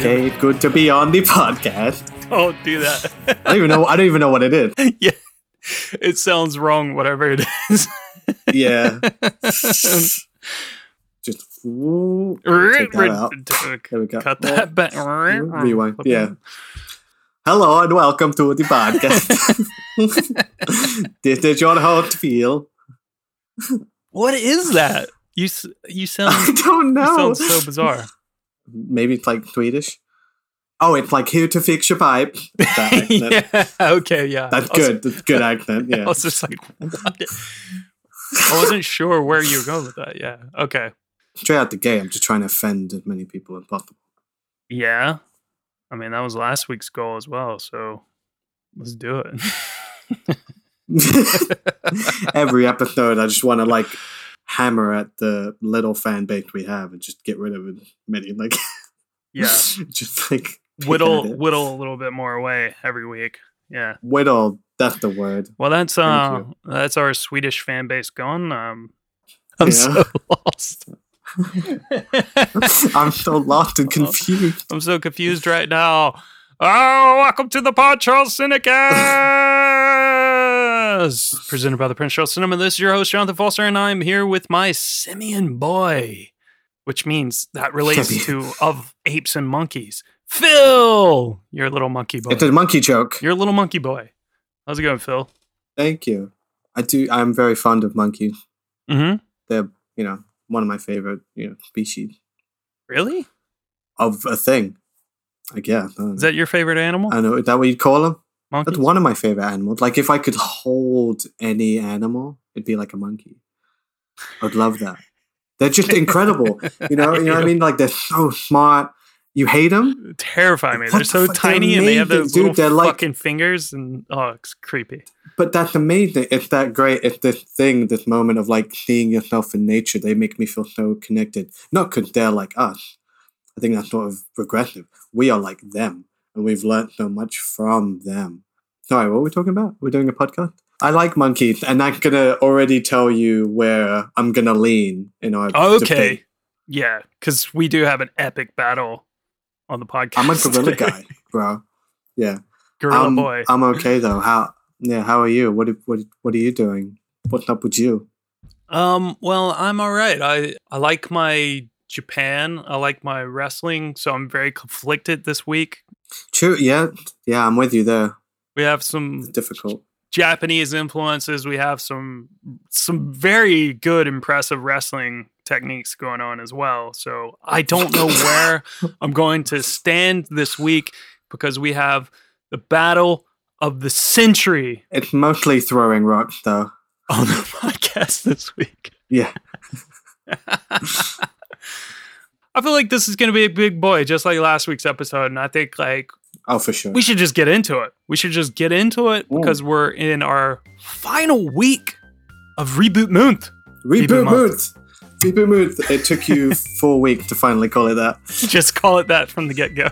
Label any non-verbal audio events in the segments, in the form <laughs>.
okay. Good to be on the podcast. Don't do that. I don't even know. I don't even know what it is. <laughs> yeah. It sounds wrong, whatever it is. Yeah. <laughs> Just ooh, take that out. There we go. Cut that back. Rewind. Yeah. Hello and welcome to the podcast. <laughs> this is your host, Fil. What is that? You you sound I don't you know. sound so bizarre. Maybe it's like Swedish. Oh, it's like here to fix your pipe. <laughs> Yeah. Okay. Yeah. That's was- good. That's good accent. <laughs> Yeah. I was just like, what? I wasn't sure where you were going with that. Yeah. Okay. Straight out the gate, I'm just trying to offend as many people as possible. Yeah. I mean, that was last week's goal as well. So let's do it. <laughs> Every episode, I just want to like hammer at the little fan base we have and just get rid of as many. Like, <laughs> yeah. just like Whittle whittle a little bit more away every week. Yeah. whittle. That's the word. Well, that's uh, that's our Swedish fan base gone. Um, I'm Yeah. so lost. <laughs> I'm so lost and confused. I'm so confused right now. Oh, welcome to the Pod Charles Cinecast, presented by the Prince Charles Cinema. This is your host Jonathan Foster, and I'm here with my simian boy, which means that relates to of apes and monkeys. Fil, you're little monkey boy. It's a monkey joke. You're a little monkey boy. How's it going, Fil? Thank you. I do. I'm very fond of monkeys. Mm-hmm. They're, you know, one of my favorite, you know, species Really? of a thing. I guess. I Is that your favorite animal? I know. Is that what you'd call them? Monkeys? That's one of my favorite animals. Like, if I could hold any animal, it'd be like a monkey. I'd love that. They're just incredible. <laughs> You know, you know what I mean? Like, they're so smart. You hate them? terrify me. What They're the so fuck? They're tiny and they have those dude. little They're like- fucking fingers, and oh, it's creepy. But that's amazing. It's that great. It's this thing, this moment of like seeing yourself in nature. They make me feel so connected. Not because they're like us. I think that's sort of regressive. We are like them, and we've learned so much from them. Sorry, what were we talking about? We're doing a podcast. I like monkeys, and I'm gonna already tell you where I'm gonna lean in our Okay, debate. yeah, because we do have an epic battle on the podcast. I'm a gorilla <laughs> guy, bro. Yeah, gorilla I'm, boy. I'm okay though. How? Yeah, how are you? What? What? What are you doing? What's up with you? Um, well, I'm all right. I I like my Japan. I like my wrestling, so I'm very conflicted this week. True. Yeah. Yeah. I'm with you there. We have some It's difficult. Japanese influences. We have some some very good, impressive wrestling techniques going on as well. So I don't know <laughs> where I'm going to stand this week because we have the battle of the century It's mostly throwing rocks, though. on the <laughs> podcast this week. Yeah. <laughs> I feel like this is going to be a big boy, just like last week's episode. And I think like Oh, for sure. we should just get into it. We should just get into it Ooh. because we're in our final week of reboot month. Reboot Reboot Moods. Reboot Moods. It took you <laughs> four weeks to finally call it that. just call it that from the get go. <laughs>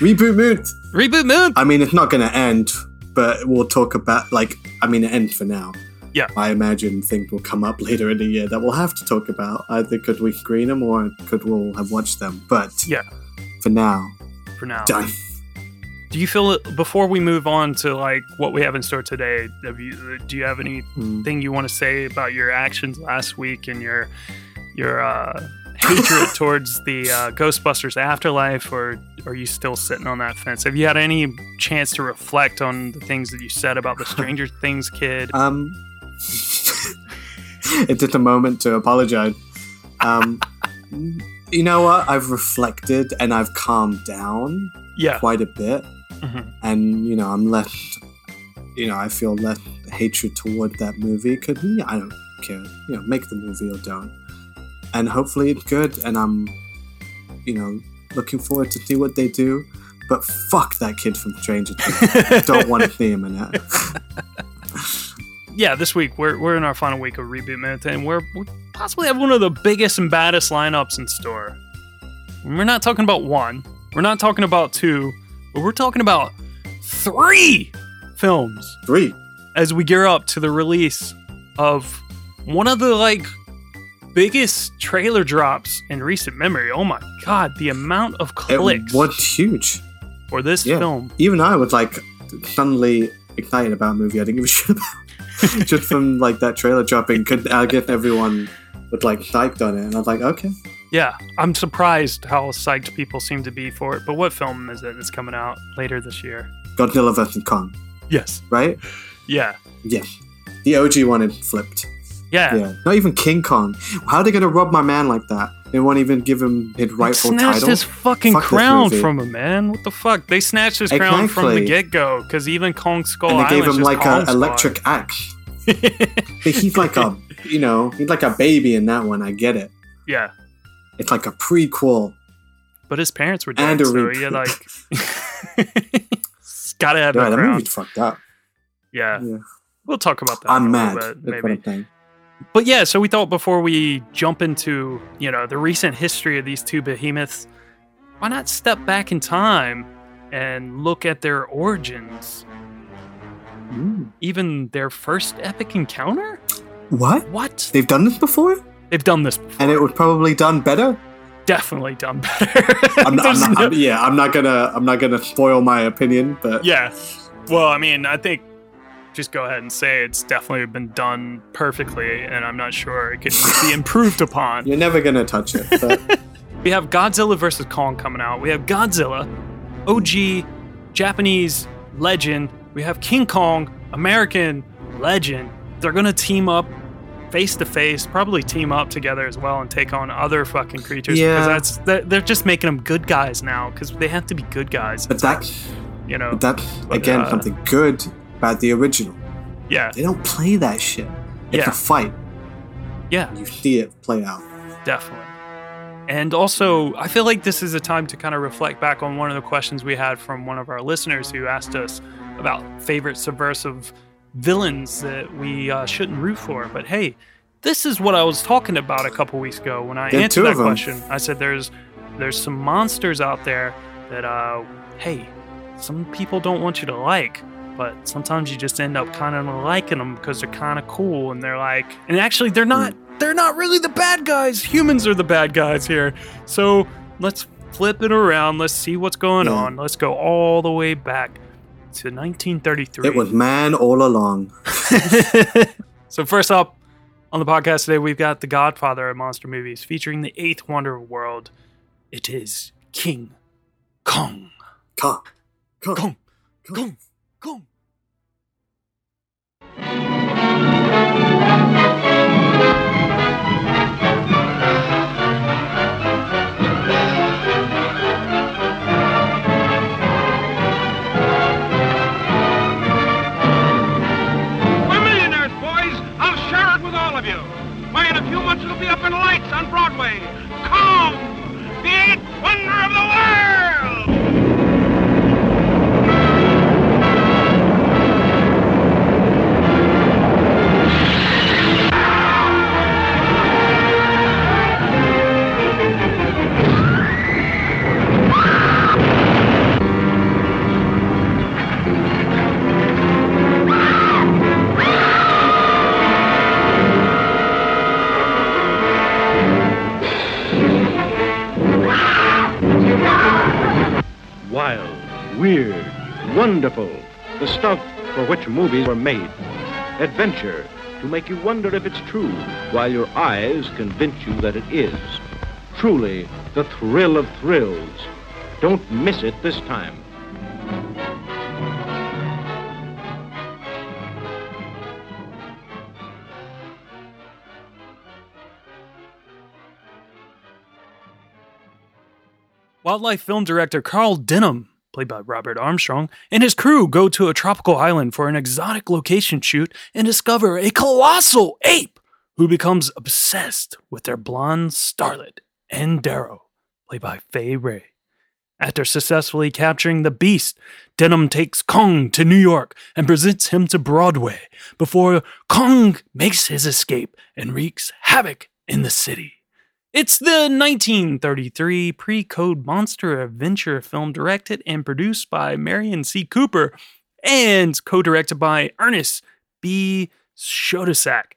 Reboot Moods. reboot month. I mean, it's not going to end, but we'll talk about, like, I mean, it ends for now. Yeah. I imagine things will come up <laughs> later in the year that we'll have to talk about. Either could we screen them or could we'll have watched them. But Yeah. for now, For now, done. do you feel it before we move on to like what we have in store today? You, do you have anything Mm. you want to say about your actions last week and your your uh, hatred <laughs> towards the uh, Ghostbusters afterlife, or are you still sitting on that fence? Have you had any chance to reflect on the things that you said about the Stranger <laughs> Things kid? Um, it's just a moment to apologize. Um, you know what? I've reflected and I've calmed down yeah. quite a bit, Mhm. and you know, I'm less. You know, I feel less hatred toward that movie because yeah, I don't care. You know, make the movie or don't, and hopefully it's good. And I'm, you know, looking forward to see what they do. But fuck that kid from Stranger Things. <laughs> don't want to see him in it. <laughs> yeah, this week we're, we're in our final week of Reboot Minute, and we're we possibly have one of the biggest and baddest lineups in store. And We're not talking about one, we're not talking about two, but we're talking about three films Three. as we gear up to the release of one of the like biggest trailer drops in recent memory. Oh my god, the amount of clicks It was huge. for this Yeah. film. Even I was like suddenly excited about a movie I didn't give a shit about. <laughs> Just from like that trailer dropping, could I guess everyone was like psyched on it, and I was like, okay. Yeah, I'm surprised how psyched people seem to be for it. But what film is it that's coming out later this year? Godzilla vs Kong, Yes. right? Yeah. Yes. The OG one is flipped. Yeah. Yeah. Not even King Kong. How are they gonna rob my man like that? They won't even give him his rightful snatched title. his fucking Fuck crown from him, man. What the fuck? They snatched his crown from the get go because even Kong Skull and they gave him like Kong a electric axe. <laughs> He's like a, you know, he's like a baby in that one. I get it. yeah, It's like a prequel. but his parents were dead, And a so he like. <laughs> gotta have Yeah, that that movie's fucked up. Yeah, Yeah. we'll talk about that. I'm mad. bit, maybe. But yeah, so we thought before we jump into, you know, the recent history of these two behemoths, why not step back in time and look at their origins, Mm. even their first epic encounter? What? What? They've done this before, They've done this before. and it was probably done better. definitely done better. I'm not, <laughs> I'm not, I'm- yeah, I'm not gonna, I'm not gonna spoil my opinion, but yeah. Well, I mean, I think just go ahead and say it's definitely been done perfectly, and I'm not sure it could be improved upon. <laughs> you're never gonna touch it. But <laughs> We have Godzilla vs. Kong coming out. We have Godzilla, OG, Japanese legend. We have King Kong, American legend. They're gonna team up face to face, probably team up together as well and take on other fucking creatures. Yeah. Because that's they're, they're just making them good guys now because they have to be good guys. but that's, You know. But, again uh, something good about the original. Yeah. They don't play that shit. It's Yeah. a fight. Yeah. You see it play out. Definitely. And also, I feel like this is a time to kind of reflect back on one of the questions we had from one of our listeners who asked us about favorite subversive villains that we uh, shouldn't root for. But hey, this is what I was talking about a couple weeks ago when I There answered that question. I said there's there's some monsters out there that uh hey, some people don't want you to like, but sometimes you just end up kind of liking them because they're kind of cool and they're like and actually they're not they're not really the bad guys. Humans are the bad guys here. So let's flip it around. Let's see what's going Yeah. on. Let's go all the way back to 1933. It was man all along. <laughs> so first up on the podcast today, we've got the Godfather of monster movies, featuring the eighth wonder of the world. It is King Kong. Kong. Kong. Kong. Kong. Be up in lights on Broadway. Kong, the eighth wonder of the world. Wild, weird, wonderful. The stuff for which movies were made. Adventure to make you wonder if it's true, while your eyes convince you that it is. Truly, the thrill of thrills. Don't miss it this time. Wildlife film director Carl Denham, played by Robert Armstrong, and his crew go to a tropical island for an exotic location shoot and discover a colossal ape who becomes obsessed with their blonde starlet, Ann Darrow, played by Fay Wray. After successfully capturing the beast, Denham takes Kong to New York and presents him to Broadway before Kong makes his escape and wreaks havoc in the city. It's the 1933 pre code monster adventure film directed and produced by Merian C. Cooper and co directed by Ernest B. Schoedsack.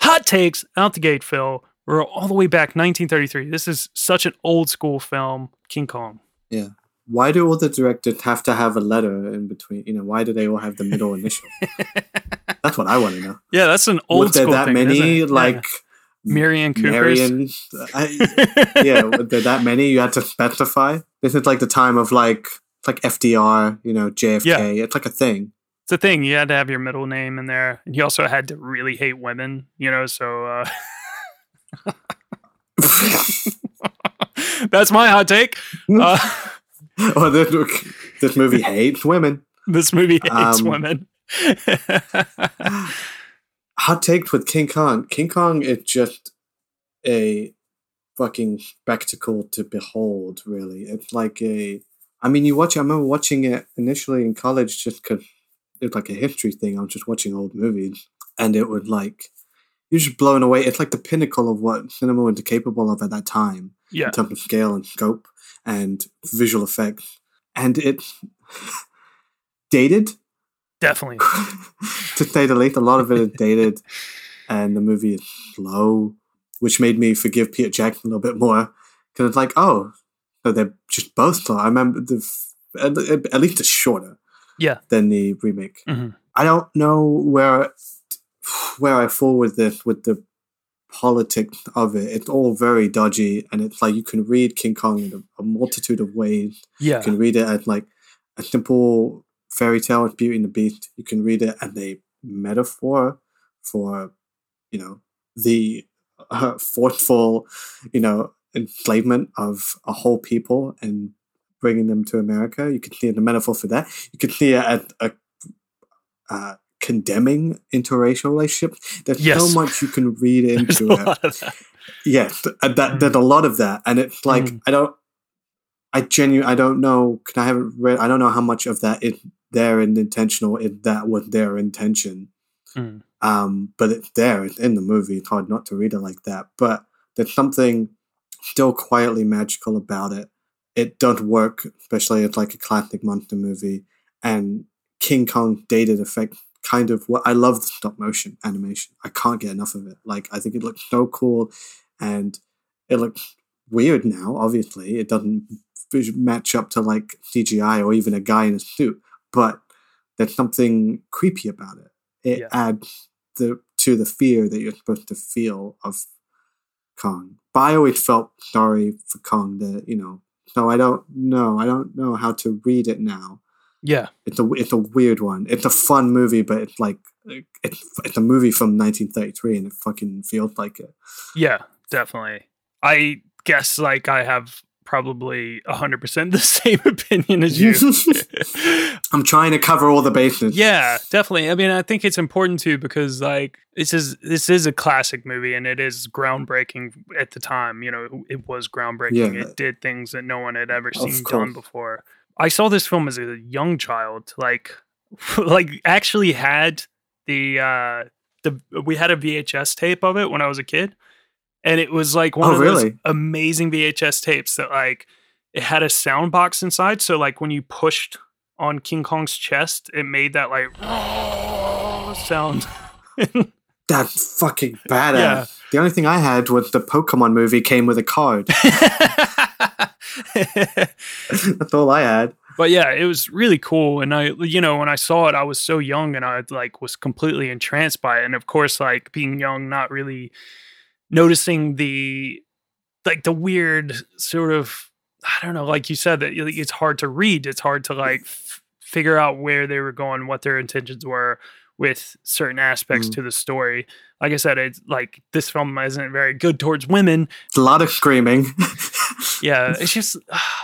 Hot takes out the gate, Fil. We're all the way back 1933. This is such an old school film, King Kong. Yeah. Why do all the directors have to have a letter in between? You know, why do they all have the middle initial? <laughs> That's what I want to know. Yeah, that's an old Was there school that thing, many like yeah. Merian Cooper's? Merian? I, yeah, <laughs> there that many you had to specify? This is like the time of like like FDR, you know, JFK. Yeah. It's like a thing. it's a thing. You had to have your middle name in there, and you also had to really hate women. You know, so uh, <laughs> that's my hot take. <laughs> Uh, oh, this, this movie hates women. this movie hates Um, women. Hot take with King Kong. King Kong is just a fucking spectacle to behold. Really, it's like a. I mean, you watch. I remember watching it initially in college just because it was like a history thing. I was just watching old movies, and it would like you're just blown away. It's like the pinnacle of what cinema was capable of at that time. yeah, in terms of scale and scope and visual effects. And it's <laughs> dated, definitely. <laughs> to say the least. A lot of it is dated, and the movie is slow, which made me forgive Peter Jackson a little bit more. Because it's like, oh, so they're just both slow. I remember the at, at least it's shorter Yeah. than the remake. Mhm. I don't know where where I fall with this with the politics of it. It's all very dodgy, and it's like you can read King Kong in a, a multitude of ways. Yeah, You can read it as like a simple fairy tale of Beauty and the Beast. You can read it as a metaphor for, you know, the uh, forceful, you know, enslavement of a whole people and bringing them to America. You can see it a metaphor for that. You can see it as a uh, condemning interracial relationships. There's Yes. so much you can read <laughs> into it. lot of that. Yes, and that Mm. there's a lot of that, and it's like Mm. I don't, I genuinely I don't know. Can I haven't read? I don't know how much of that is there and intentional. If that was their intention, Mm. um, but it's there. It's in the movie. It's hard not to read it like that. But there's something still quietly magical about it. It does work, especially it's like a classic monster movie, and King Kong dated effect. Kind of what I love the stop motion animation. I can't get enough of it. Like I think it looks so cool, and it looks weird now. Obviously, it doesn't match up to like CGI or even a guy in a suit, but there's something creepy about it. It Yeah. adds the to the fear that you're supposed to feel of Kong. But I always felt sorry for Kong that you know. So I don't know. I don't know how to read it now. Yeah, It's a it's a weird one. It's a fun movie, but it's like it's it's a movie from 1933, and it fucking feels like it. yeah, definitely. I guess like I have probably 100% the <laughs> same opinion as you. <laughs> I'm trying to cover all the bases. yeah, definitely. I mean, I think it's important too because like this is this is a classic movie and it is groundbreaking at the time. You know, it was groundbreaking. Yeah. It did things that no one had ever Of seen done before. I saw this film as a young child, like <laughs> like actually had the uh the we had a VHS tape of it when I was a kid. And it was like one Oh, of those amazing VHS tapes that like it had a sound box inside. So like when you pushed on King Kong's chest, it made that like <laughs> sound. <laughs> That's fucking badass. Yeah. The only thing I had was the Pokemon movie came with a card. <laughs> That's all I had. but yeah, it was really cool. And I, you know, when I saw it, I was so young and I like was completely entranced by it. And of course, like being young, not really noticing the like the weird sort of, I don't know, like you said, that it's hard to read. It's hard to like f- figure out where they were going, what their intentions were with certain aspects Mm. to the story. Like I said, it's like this film isn't very good towards women. It's a lot of screaming. <laughs> yeah it's just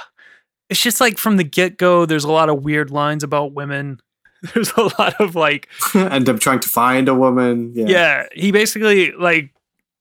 <sighs> it's just like from the get-go there's a lot of weird lines about women <laughs> there's a lot of like <laughs> end up trying to find a woman. Yeah. yeah, he basically like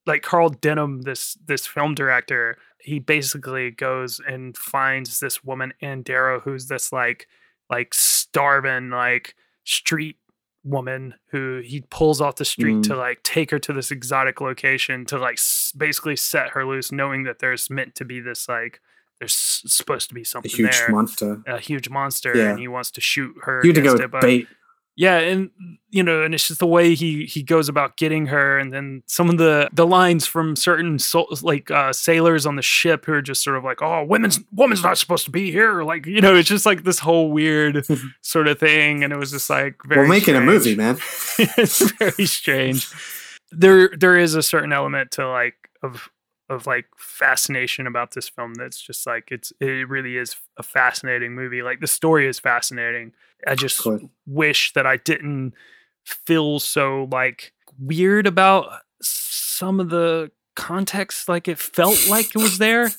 like carl denham this this film director he basically goes and finds this woman Ann Darrow who's this like like starving like street woman who he pulls off the street Mm. to like take her to this exotic location to like s- basically set her loose knowing that there's meant to be this like there's supposed to be something A huge there monster. a huge monster Yeah. and he wants to shoot her You to go it, bait. Yeah, and you know, and it's just the way he he goes about getting her, and then some of the the lines from certain like uh, sailors on the ship who are just sort of like, "Oh, women's woman's not supposed to be here," like you know, it's just like this whole weird <laughs> sort of thing, and it was just like very. We're making a movie, man. <laughs> it's very strange. There there is a certain element to like of of like fascination about this film that's just like it's it really is a fascinating movie. Like the story is fascinating. I just wish that I didn't feel so like weird about some of the context like it felt like it was there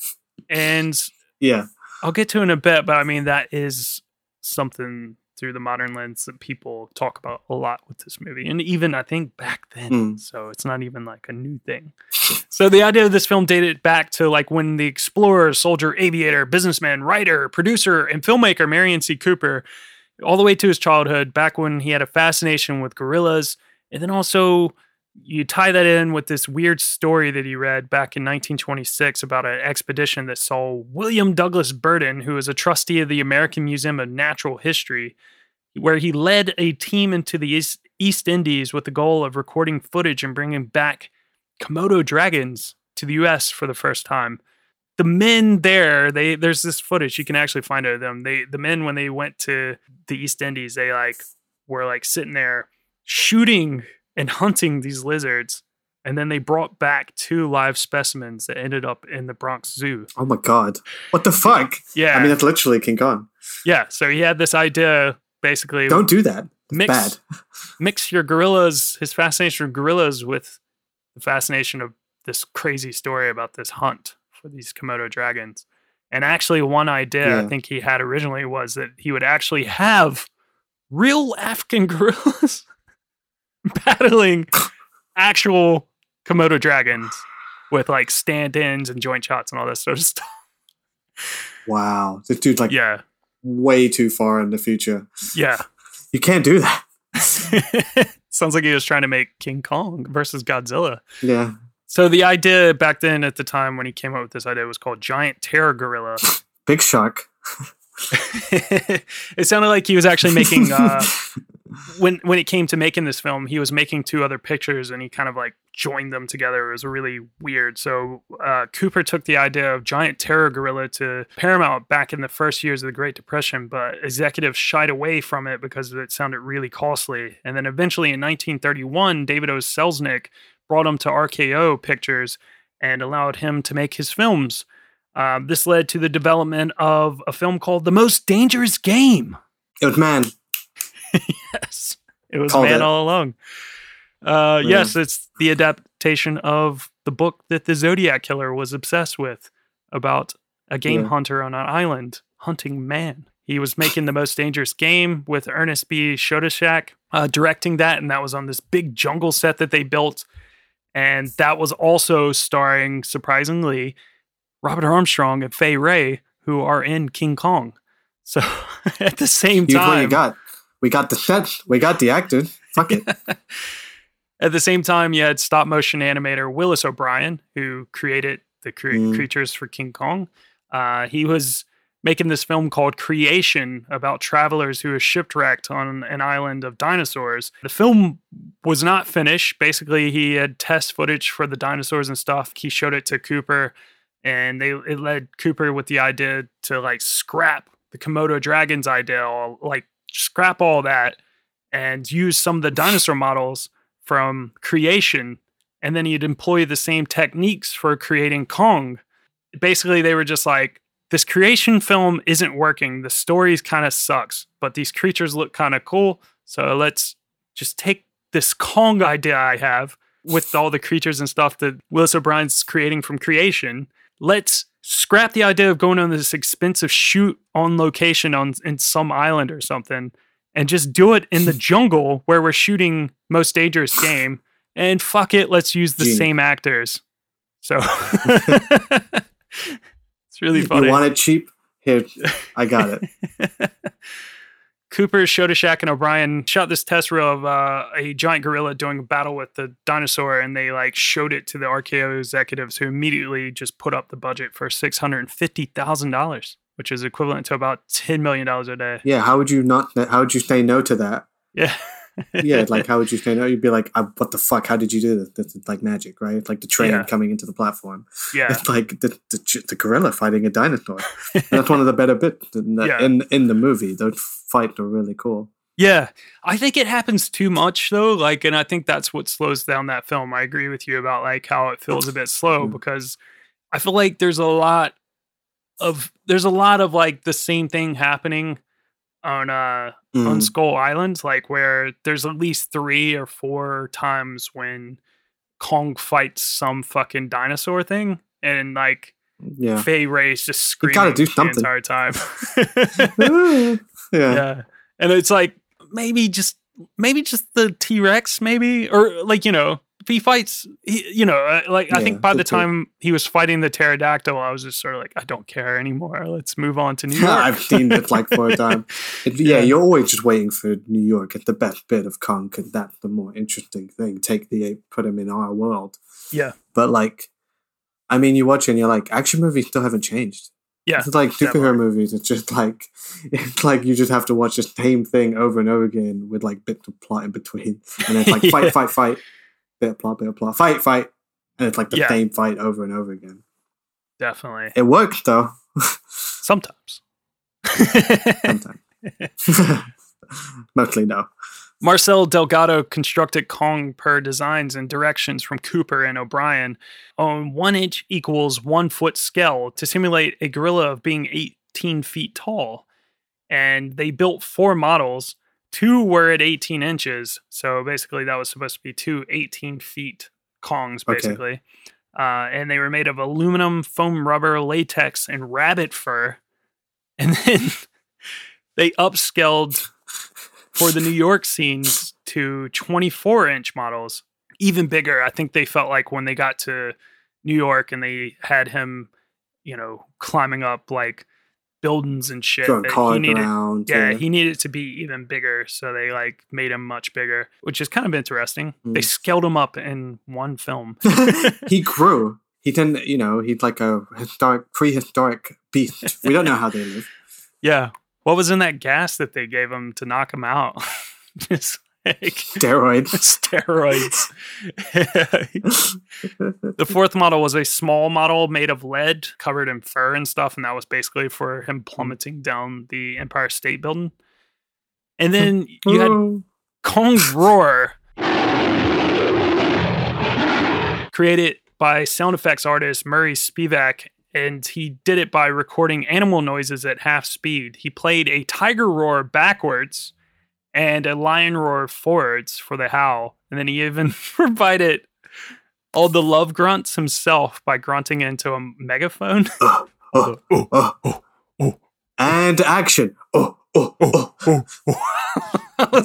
and Yeah. I'll get to in a bit, but I mean that is something through the modern lens that people talk about a lot with this movie, and even I think back then. Mm. So it's not even like a new thing. So the idea of this film dated back to like when the explorer, soldier, aviator, businessman, writer, producer, and filmmaker Merian C. Cooper, all the way to his childhood, back when he had a fascination with gorillas, and then also you tie that in with this weird story that he read back in 1926 about an expedition that saw William Douglas Burden, who was a trustee of the American Museum of Natural History, where he led a team into the East, East Indies with the goal of recording footage and bringing back Komodo dragons to the U.S. for the first time. The men there, they there's this footage you can actually find of them. They the men when they went to the East Indies, they like were like sitting there shooting and hunting these lizards. And then they brought back two live specimens that ended up in the Bronx Zoo. Oh my god. What the fuck? Yeah. I mean, that's literally King Kong. yeah. So he had this idea basically Don't do that. mix, bad. <laughs> mix your gorillas, his fascination with gorillas with the fascination of this crazy story about this hunt for these Komodo dragons. And actually, one idea I think he had originally was that he would actually have real African <laughs> gorillas <laughs> battling actual Komodo dragons with like stand ins and joint shots and all this sort of <laughs> stuff. Wow. This dude's like Yeah. way too far in the future. Yeah. You can't do that. <laughs> Sounds like he was trying to make King Kong versus Godzilla. Yeah. So the idea back then at the time when he came up with this idea was called giant terror gorilla. Big shark. it sounded like he was actually making uh, when when it came to making this film, he was making two other pictures and he kind of like joined them together. It was really weird. So uh, Cooper took the idea of giant terror gorilla to Paramount back in the first years of the Great Depression, but executives shied away from it because it sounded really costly. And then eventually in 1931, David O. Selznick brought him to RKO Pictures and allowed him to make his films. Um, this led to the development of a film called The Most Dangerous Game. It was man. It was Called Man it. All Along. Uh. Yes, it's the adaptation of the book that the Zodiac Killer was obsessed with about a game Yeah. hunter on an island hunting man. He was making the most dangerous game with Ernest B. Schoedsack uh, directing that, and that was on this big jungle set that they built. And that was also starring, surprisingly, Robert Armstrong and Fay Wray, who are in King Kong. So <laughs> at the same time, you got. We got the sets. We got the actors. Fuck it. <laughs> At the same time, you had stop motion animator Willis O'Brien, who created the cre- Mm. creatures for King Kong. Uh, he was making this film called Creation about travelers who are shipwrecked on an island of dinosaurs. The film was not finished. Basically, he had test footage for the dinosaurs and stuff. He showed it to Cooper, and they it led Cooper with the idea to like scrap the Komodo dragons idea, like scrap all that, and use some of the dinosaur models from creation and then he'd employ the same techniques for creating Kong. Basically, they were just like, this creation film isn't working. The story kind of sucks, but these creatures look kind of cool. So let's just take this Kong idea I have with all the creatures and stuff that Willis O'Brien's creating from creation. Let's scrap the idea of going on this expensive shoot on location on in some island or something and just do it in the <laughs> jungle where we're shooting most dangerous game and fuck it let's use the Genius. same actors so <laughs> <laughs> it's really funny You want it cheap? Here, I got it. Cooper, Schoedsack, and O'Brien shot this test reel of uh, a giant gorilla doing a battle with the dinosaur, and they like showed it to the RKO executives, who immediately just put up the budget for six hundred and fifty thousand dollars, which is equivalent to about ten million dollars a day. Yeah, how would you not? How would you say no to that? Yeah. <laughs> yeah, <laughs> like how would you say no? You'd be like, "What the fuck? How did you do this? Is like magic, right? It's like the train Yeah. coming into the platform. yeah. It's like the, the the gorilla fighting a dinosaur. <laughs> That's one of the better bits in the, Yeah. in, in the movie. Those fights are really cool. Yeah. I think it happens too much though. Like, and I think that's what slows down that film. I agree with you about like how it feels a bit slow Mm. because I feel like there's a lot of there's a lot of like the same thing happening on uh on Mm. Skull Island, like where there's at least three or four times when Kong fights some fucking dinosaur thing and like Yeah. Fay Wray's just screaming gotta do the something. entire time. <laughs> yeah. yeah. And it's like maybe just maybe just the T Rex, maybe or like you know he fights, he, you know, uh, like I think by the time he was fighting the pterodactyl, I was just sort of like, I don't care anymore. Let's move on to New <laughs> York. I've seen it like four <laughs> times. It, yeah, Yeah. you're always just waiting for New York. It's the best bit of Kong and that's the more interesting thing. Take the ape, put him in our world. yeah, But like, I mean, you watch it and you're like, action movies still haven't changed. yeah, It's like superhero definitely. movies. It's just like <laughs> it's like you just have to watch the same thing over and over again with like bits of plot in between, and it's like fight, Yeah. fight, fight, plot, bit plot, fight, fight, and it's like the Yeah. same fight over and over again. definitely. It works though. <laughs> Sometimes. Sometimes, <laughs> <laughs> mostly no. Marcel Delgado constructed Kong per designs and directions from Cooper and O'Brien on one inch equals one foot scale to simulate a gorilla of being 18 feet tall. And they built four models. Two were at 18 inches. So basically, that was supposed to be two 18 feet Kongs, Okay. basically. Uh, and they were made of aluminum, foam rubber, latex, and rabbit fur. <laughs> And then they upscaled for the New York scenes to 24 inch models, even bigger. I think they felt like when they got to New York and they had him, you know, climbing up like buildings and shit. Throwing cars needed, around. yeah, yeah. he needed to be even bigger. So they like made him much bigger, which is kind of interesting. They Mm. scaled him up in one film. <laughs> <laughs> he grew. He didn't, you know, he's like a historic, prehistoric beast. We don't know how they live. <laughs> yeah. What was in that gas that they gave him to knock him out? Just Steroids. <laughs> steroids. <laughs> the fourth model was a small model made of lead covered in fur and stuff and that was basically for him plummeting down the empire state building and then you had Oh. kong's roar created by sound effects artist murray spivack and he did it by recording animal noises at half speed he played a tiger roar backwards and a lion roar forwards for the howl and then he even <laughs> provided all the love grunts himself by grunting into a megaphone. oh. <laughs> And action. Oh, oh, oh.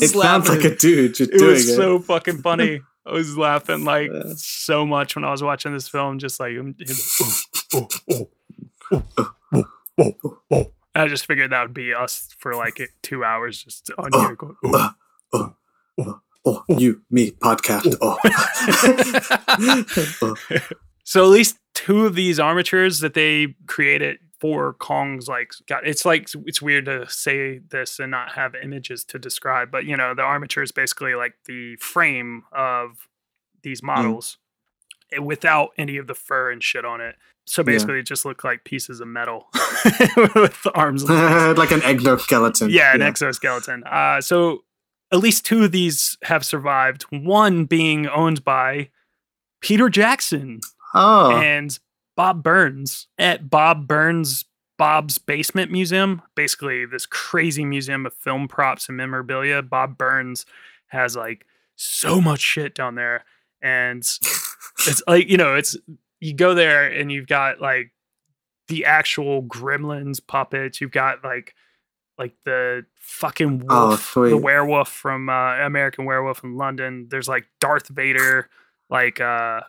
It sounds like a dude just it was it. so fucking funny. I was laughing <laughs> like so much when I was watching this film, just like him- him- oh, oh, oh, oh, oh, oh, oh, oh. I just figured that would be us for like two hours just on Oh, here going. "Oh." oh, oh, oh, you, me, podcast. Oh. <laughs> So at least two of these armatures that they created for Kong's like got it's like it's weird to say this and not have images to describe, but you know, the armature is basically like the frame of these mm. models eh, without any of the fur and shit on it. So Yeah. basically it just looked like pieces of metal <laughs> with the arms <laughs> like an exoskeleton. yeah, an exoskeleton. Uh, so at least two of these have survived. One being owned by Peter Jackson Oh, and Bob Burns at Bob Burns Bob's Basement Museum. Basically, this crazy museum of film props and memorabilia. Bob Burns has like so much shit down there, and <laughs> it's like you know, it's you go there and you've got like the actual Gremlins puppets. You've got like like the fucking Oh, wolf, sweet. the werewolf from uh, American Werewolf in London. There's like Darth Vader, like uh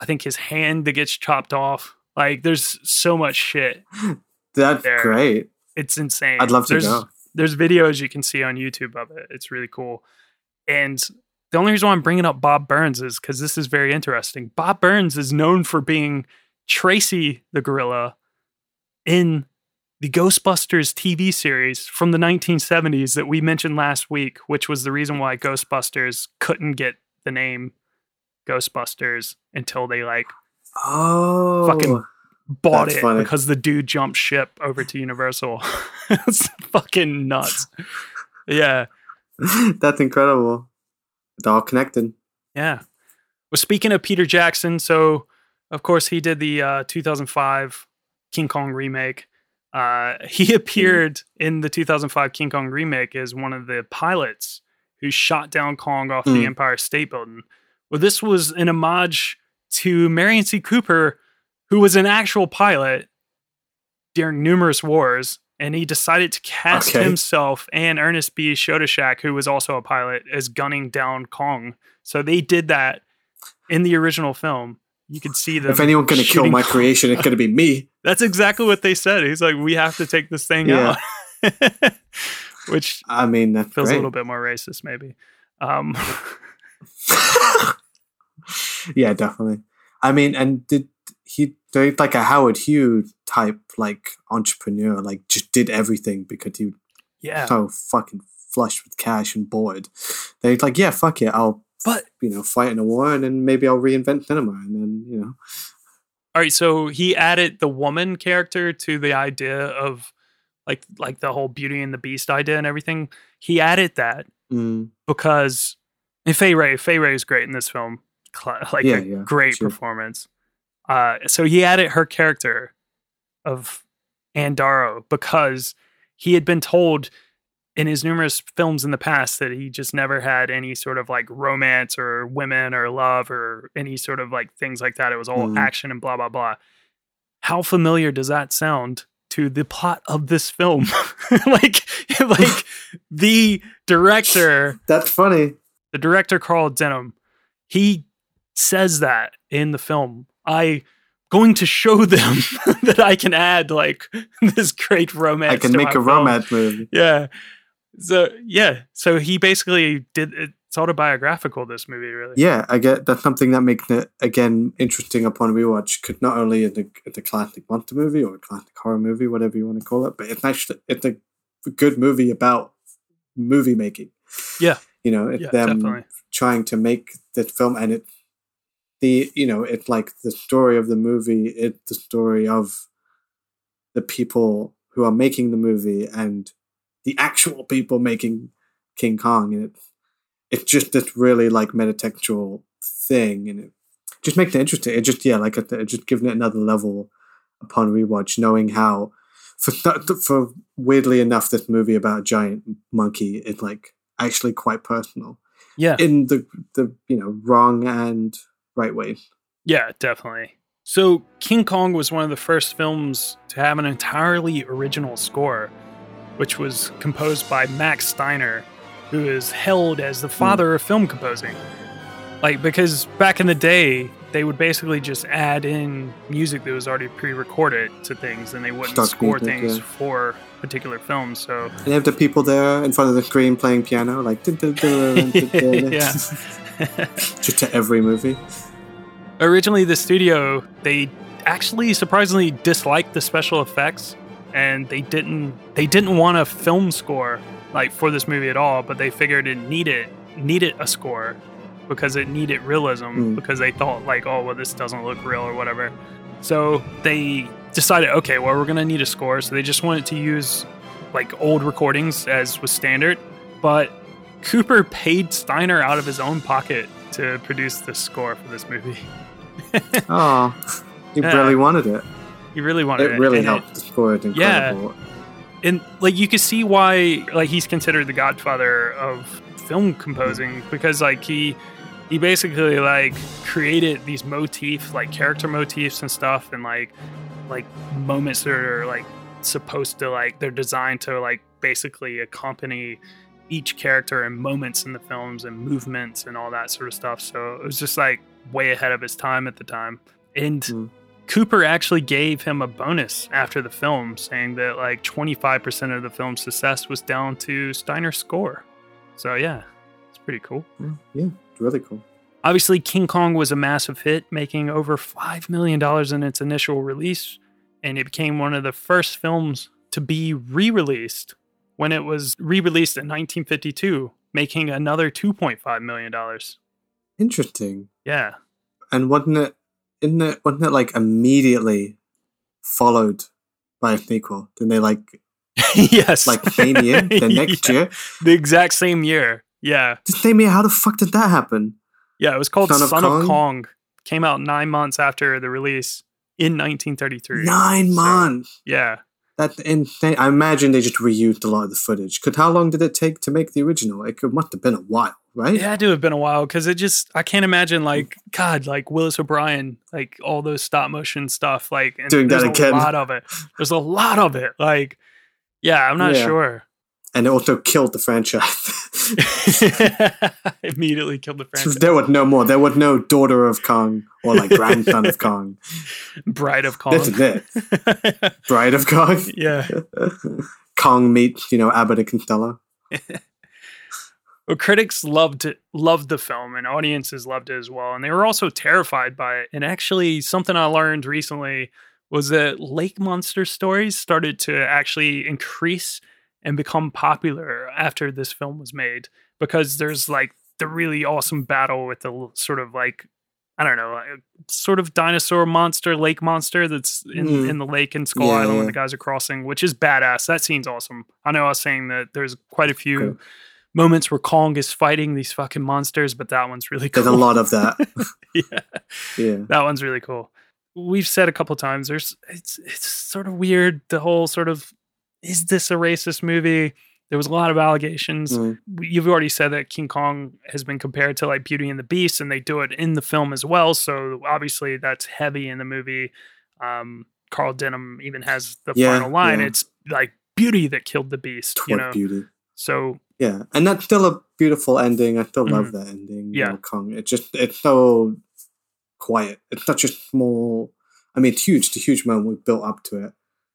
I think his hand that gets chopped off. Like there's so much shit. <laughs> that's there. great. It's insane. I'd love to there's, go. There's videos you can see on YouTube of it. It's really cool. And the only reason why I'm bringing up Bob Burns is because this is very interesting. Bob Burns is known for being Tracy the gorilla in the Ghostbusters TV series from the 1970s that we mentioned last week, which was the reason why Ghostbusters couldn't get the name Ghostbusters until they like Oh, Fucking- bought it funny. because the dude jumped ship over to Universal. <laughs> it's fucking nuts. Yeah. <laughs> that's incredible. It's all connected. Yeah. Well, speaking of Peter Jackson, so of course he did the uh, 2005 King Kong remake. Uh, he appeared in the 2005 King Kong remake as one of the pilots who shot down Kong off the Mm. Empire State Building. Well, this was an homage to Merian C. Cooper, who was an actual pilot during numerous wars, and he decided to cast Okay. himself and Ernest B. Schoedsack, who was also a pilot, as gunning down Kong. So they did that in the original film. You could see them. if anyone's going to kill my Kong. creation, it's going to be me. <laughs> That's exactly what they said. He's like, we have to take this thing Yeah. out, <laughs> which I mean, that's feels great. a little bit more racist, maybe. Um, <laughs> yeah, definitely. I mean, and did he? They're like a Howard Hughes type, like entrepreneur, like just did everything because he was yeah, so fucking flush with cash and bored. They're like, yeah, fuck it, I'll but you know fight in a war, and then maybe I'll reinvent cinema, and then you know, all right. So he added the woman character to the idea of like like the whole Beauty and the Beast idea and everything. He added that mm, because and Fay Wray, Fay Wray is great in this film. Like Yeah, a yeah, great sure. performance. Uh, so he added her character of Ann Darrow because he had been told in his numerous films in the past that he just never had any sort of like romance or women or love or any sort of like things like that. It was all Mm. action and blah blah blah. How familiar does that sound to the plot of this film? <laughs> like <laughs> like <laughs> the director that's funny. the director Carl Denham, he says that in the film. I going to show them <laughs> that I can add like <laughs> this great romance. I can make a film. romance movie. Yeah. So yeah. So he basically did it's autobiographical, this movie, really. Yeah, I get that's something that makes it again interesting upon rewatch. Could not only in the, in the classic monster movie or a classic horror movie, whatever you want to call it, but it's actually it's a good movie about movie making. Yeah. you know, it's Yeah, them definitely. trying to make this film, and it's the you know it's like the story of the movie. It's the story of the people who are making the movie and the actual people making King Kong, and it's it's just this really like metatextual thing, and it just makes it interesting. It just yeah, like it, just giving it another level upon rewatch, knowing how for for weirdly enough, this movie about a giant monkey is like actually quite personal Yeah. in the the you know wrong and right ways. Yeah, definitely. So King Kong was one of the first films to have an entirely original score, which was composed by Max Steiner, who is held as the hmm. father of film composing. Like because back in the day, they would basically just add in music that was already pre-recorded to things, and they wouldn't Stock score music, things yeah. for particular films. So And you have the people there in front of the screen playing piano, like. <laughs> <laughs> Yeah. just <laughs> to every movie. Originally the studio they actually surprisingly disliked the special effects and they didn't they didn't want a film score like for this movie at all but they figured it needed needed a score because it needed realism Mm. because they thought like oh well this doesn't look real or whatever so they decided okay well we're gonna need a score so they just wanted to use like old recordings as was standard but cooper paid steiner out of his own pocket to produce the score for this movie <laughs> <laughs> Oh, he Yeah. Uh, really wanted it. He really wanted it. It really and helped. The score is Yeah. and like you can see why like he's considered the godfather of film composing because like he he basically like created these motifs like character motifs and stuff and like like moments that are like supposed to like they're designed to like basically accompany each character and moments in the films and movements and all that sort of stuff so it was just like way ahead of his time at the time and Mm. Cooper actually gave him a bonus after the film, saying that like 25% of the film's success was down to Steiner's score. So, yeah, it's pretty cool. Yeah, yeah, it's really cool. Obviously, King Kong was a massive hit, making over $5 million in its initial release, and it became one of the first films to be re-released when it was re-released in 1952, making another 2.5 million dollars. Interesting. Yeah. And wasn't it? Isn't it? Wasn't it like immediately followed by a sequel? Didn't they like <laughs> yes. like same year, <laughs> the next Yeah. year? The exact same year. Yeah. The same year? How the fuck did that happen? Yeah, it was called Son Son, of of, Kong? Kong. Came out 9 months after the release in 1933. Nine So, months. Yeah. That's insane. I imagine they just reused a lot of the footage. Because how long did it take to make the original? It could, must have been a while, right? It had to have been a while because it just I can't imagine like God like Willis O'Brien like all those stop motion stuff like and Doing that there's again. a lot of it. There's a lot of it. Like yeah, I'm not Yeah. sure. And it also killed the franchise. <laughs> Immediately killed the <laughs> franchise. there was no more. There was no daughter of Kong or like grandson of Kong. <laughs> Bride of Kong. This is it. Bride of Kong. yeah. Kong meets, you know, Abbott and Costello. Well, critics loved it, loved the film, and audiences loved it as well. And they were also terrified by it. And actually, something I learned recently was that lake monster stories started to actually increase and become popular after this film was made because there's like the really awesome battle with the sort of like I don't know, like, sort of dinosaur monster, lake monster that's in, Mm. in the lake in Skull Yeah, Island when the guys are crossing, which is badass. That scene's awesome. I know I was saying that there's quite a few Okay. Moments where Kong is fighting these fucking monsters, but that one's really cool. There's a lot of that. <laughs> yeah, Yeah. that one's really cool. We've said a couple times there's it's it's sort of weird the whole sort of is this a racist movie? There was a lot of allegations. Mm. You've already said that King Kong has been compared to like Beauty and the Beast, and they do it in the film as well. So obviously that's heavy in the movie. Um, Carl Denham even has the Yeah, final line. yeah. It's like beauty that killed the beast. You know, beauty. so Yeah. And that's still a beautiful ending. I still love Mhm. that ending. Yeah. Kong. It just it's so quiet. It's such a small I mean it's huge, it's a huge moment. We've built up to it.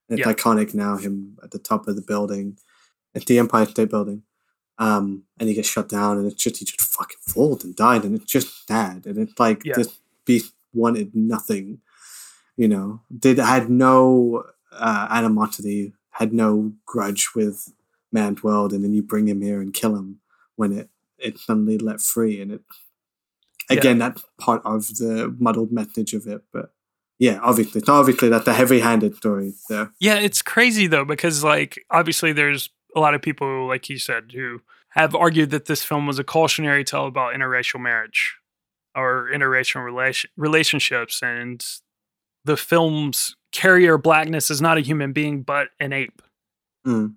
It's Yeah. iconic now, him at the top of the building. At the Empire State Building. Um, and he gets shut down and it's just he just fucking falls and died and it's just sad. And it's like Yeah. this beast wanted nothing. You know, did had no uh, animosity, had no grudge with man's world, and then you bring him here and kill him when it it's suddenly let free, and it Yeah. again that's part of the muddled message of it. But yeah, obviously, so obviously that's a heavy-handed story there. Yeah, it's crazy though because like obviously there's a lot of people like you said who have argued that this film was a cautionary tale about interracial marriage or interracial relation- relationships and the film's carrier blackness is not a human being but an ape. Mm.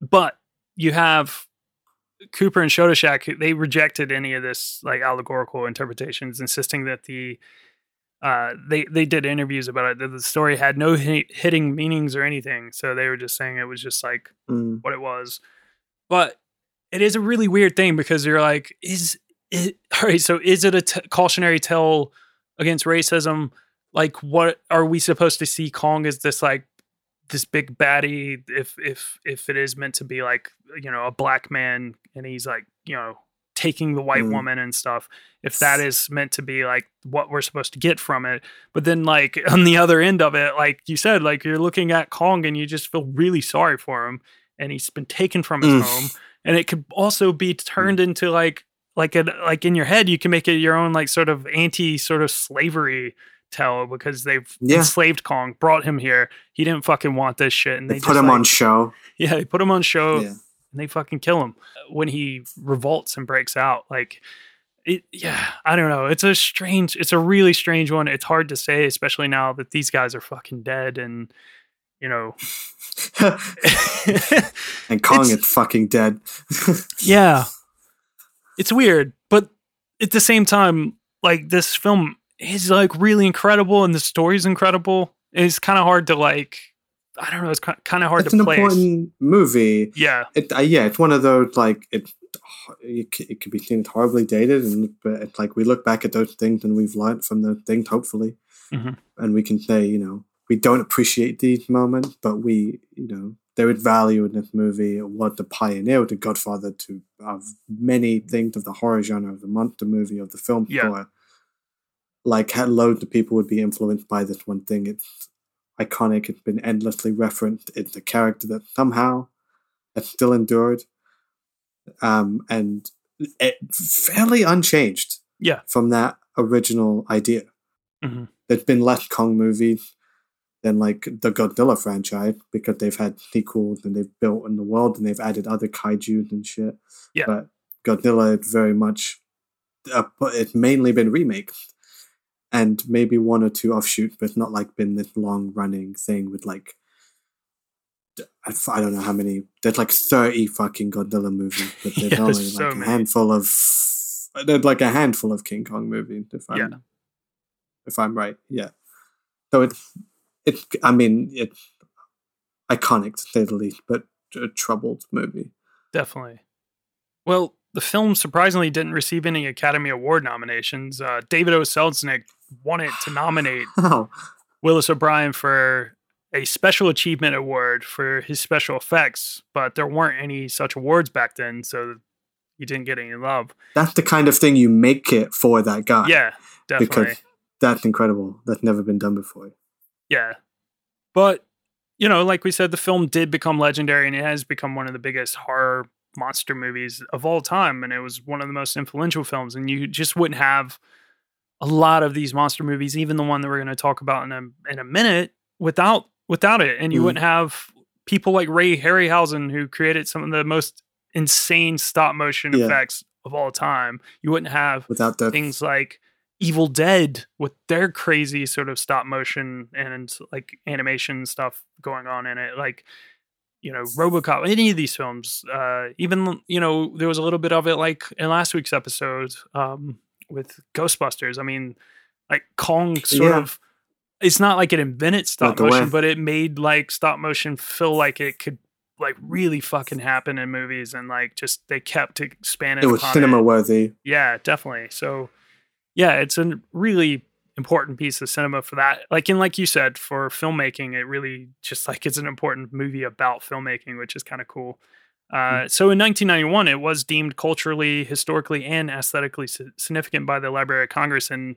But you have Cooper and Schoedsack, they rejected any of this like allegorical interpretations, insisting that the uh, they they did interviews about it. That the story had no hi- hitting meanings or anything, so they were just saying it was just like Mm. what it was. But it is a really weird thing because you're like, is it <laughs> all right? So is it a t- cautionary tale against racism? Like, what are we supposed to see Kong as this like this big baddie? If if if it is meant to be like you know a black man and he's like you know taking the white Mm. woman and stuff if that is meant to be like what we're supposed to get from it but then like <laughs> on the other end of it like you said like you're looking at kong and you just feel really sorry for him and he's been taken from his Mm. home and it could also be turned into like like a like in your head you can make it your own like sort of anti sort of slavery tale because they've Yeah. enslaved kong brought him here he didn't fucking want this shit and They, they, put him like- on show. yeah they put him on show Yeah. and they fucking kill him when he revolts and breaks out. Like, it, yeah, I don't know. It's a strange, it's a really strange one. It's hard to say, especially now that these guys are fucking dead and, you know, <laughs> and <laughs> Kong It's- is fucking dead. <laughs> yeah, it's weird, but at the same time, like this film is like really incredible and the story's incredible. It's kind of hard to like, I don't know. It's kind of hard it's to an place. important movie. Yeah, It, uh, yeah, it's one of those like it. It, could be seen as horribly dated, and but it's like we look back at those things and we've learned from those things, hopefully, Mhm. and we can say, you know, we don't appreciate these moments, but we, you know, there is value in this movie. It was the pioneer, the godfather to of many things of the horror genre, of the monster movie, of the film Yeah. Like, had loads of people would be influenced by this one thing. It's, iconic. It's been endlessly referenced. It's a character that somehow has still endured, um, and it, fairly unchanged. Yeah. from that original idea. Mhm. There's been less Kong movies than like the Godzilla franchise because they've had sequels and they've built in the world and they've added other kaiju's and shit. Yeah. But Godzilla, it's very much, uh, but it's mainly been remakes and maybe one or two offshoots, but not like been this long running thing with like, I don't know how many. There's like thirty fucking Godzilla movies, but <laughs> there's Yeah, only there's so like a many. handful of. There's like a handful of King Kong movies, if I'm Yeah. if I'm right. Yeah. So it's it's. I mean, it's iconic to say the least, but a troubled movie. Definitely. Well, the film surprisingly didn't receive any Academy Award nominations. Uh, David O. Selznick wanted to <sighs> nominate <laughs> Oh, Willis O'Brien for a Special Achievement Award for his special effects, but there weren't any such awards back then, so he didn't get any love. that's the kind of thing you make it for that guy. Yeah, definitely. because that's incredible. That's never been done before. Yeah. But, you know, like we said, the film did become legendary and it has become one of the biggest horror monster movies of all time. And it was one of the most influential films. And you just wouldn't have a lot of these monster movies, even the one that we're going to talk about in a, in a minute, without without it. And you Mhm. wouldn't have people like Ray Harryhausen, who created some of the most insane stop motion Yeah. effects of all time. You wouldn't have Without the things like Evil Dead with their crazy sort of stop motion and like animation stuff going on in it, like you know RoboCop. Any of these films, uh, even you know there was a little bit of it like in last week's episode um, with Ghostbusters. I mean, like Kong sort Yeah. of. It's not like it invented stop motion, way. but it made like stop motion feel like it could like really fucking happen in movies, and like just they kept expanding. it was cinema worthy. yeah, definitely. So, yeah, it's a really important piece of cinema for that. Like, and like you said, for filmmaking, it really just like it's an important movie about filmmaking, which is kind of cool. Uh, so in 1991, it was deemed culturally, historically, and aesthetically significant by the Library of Congress, and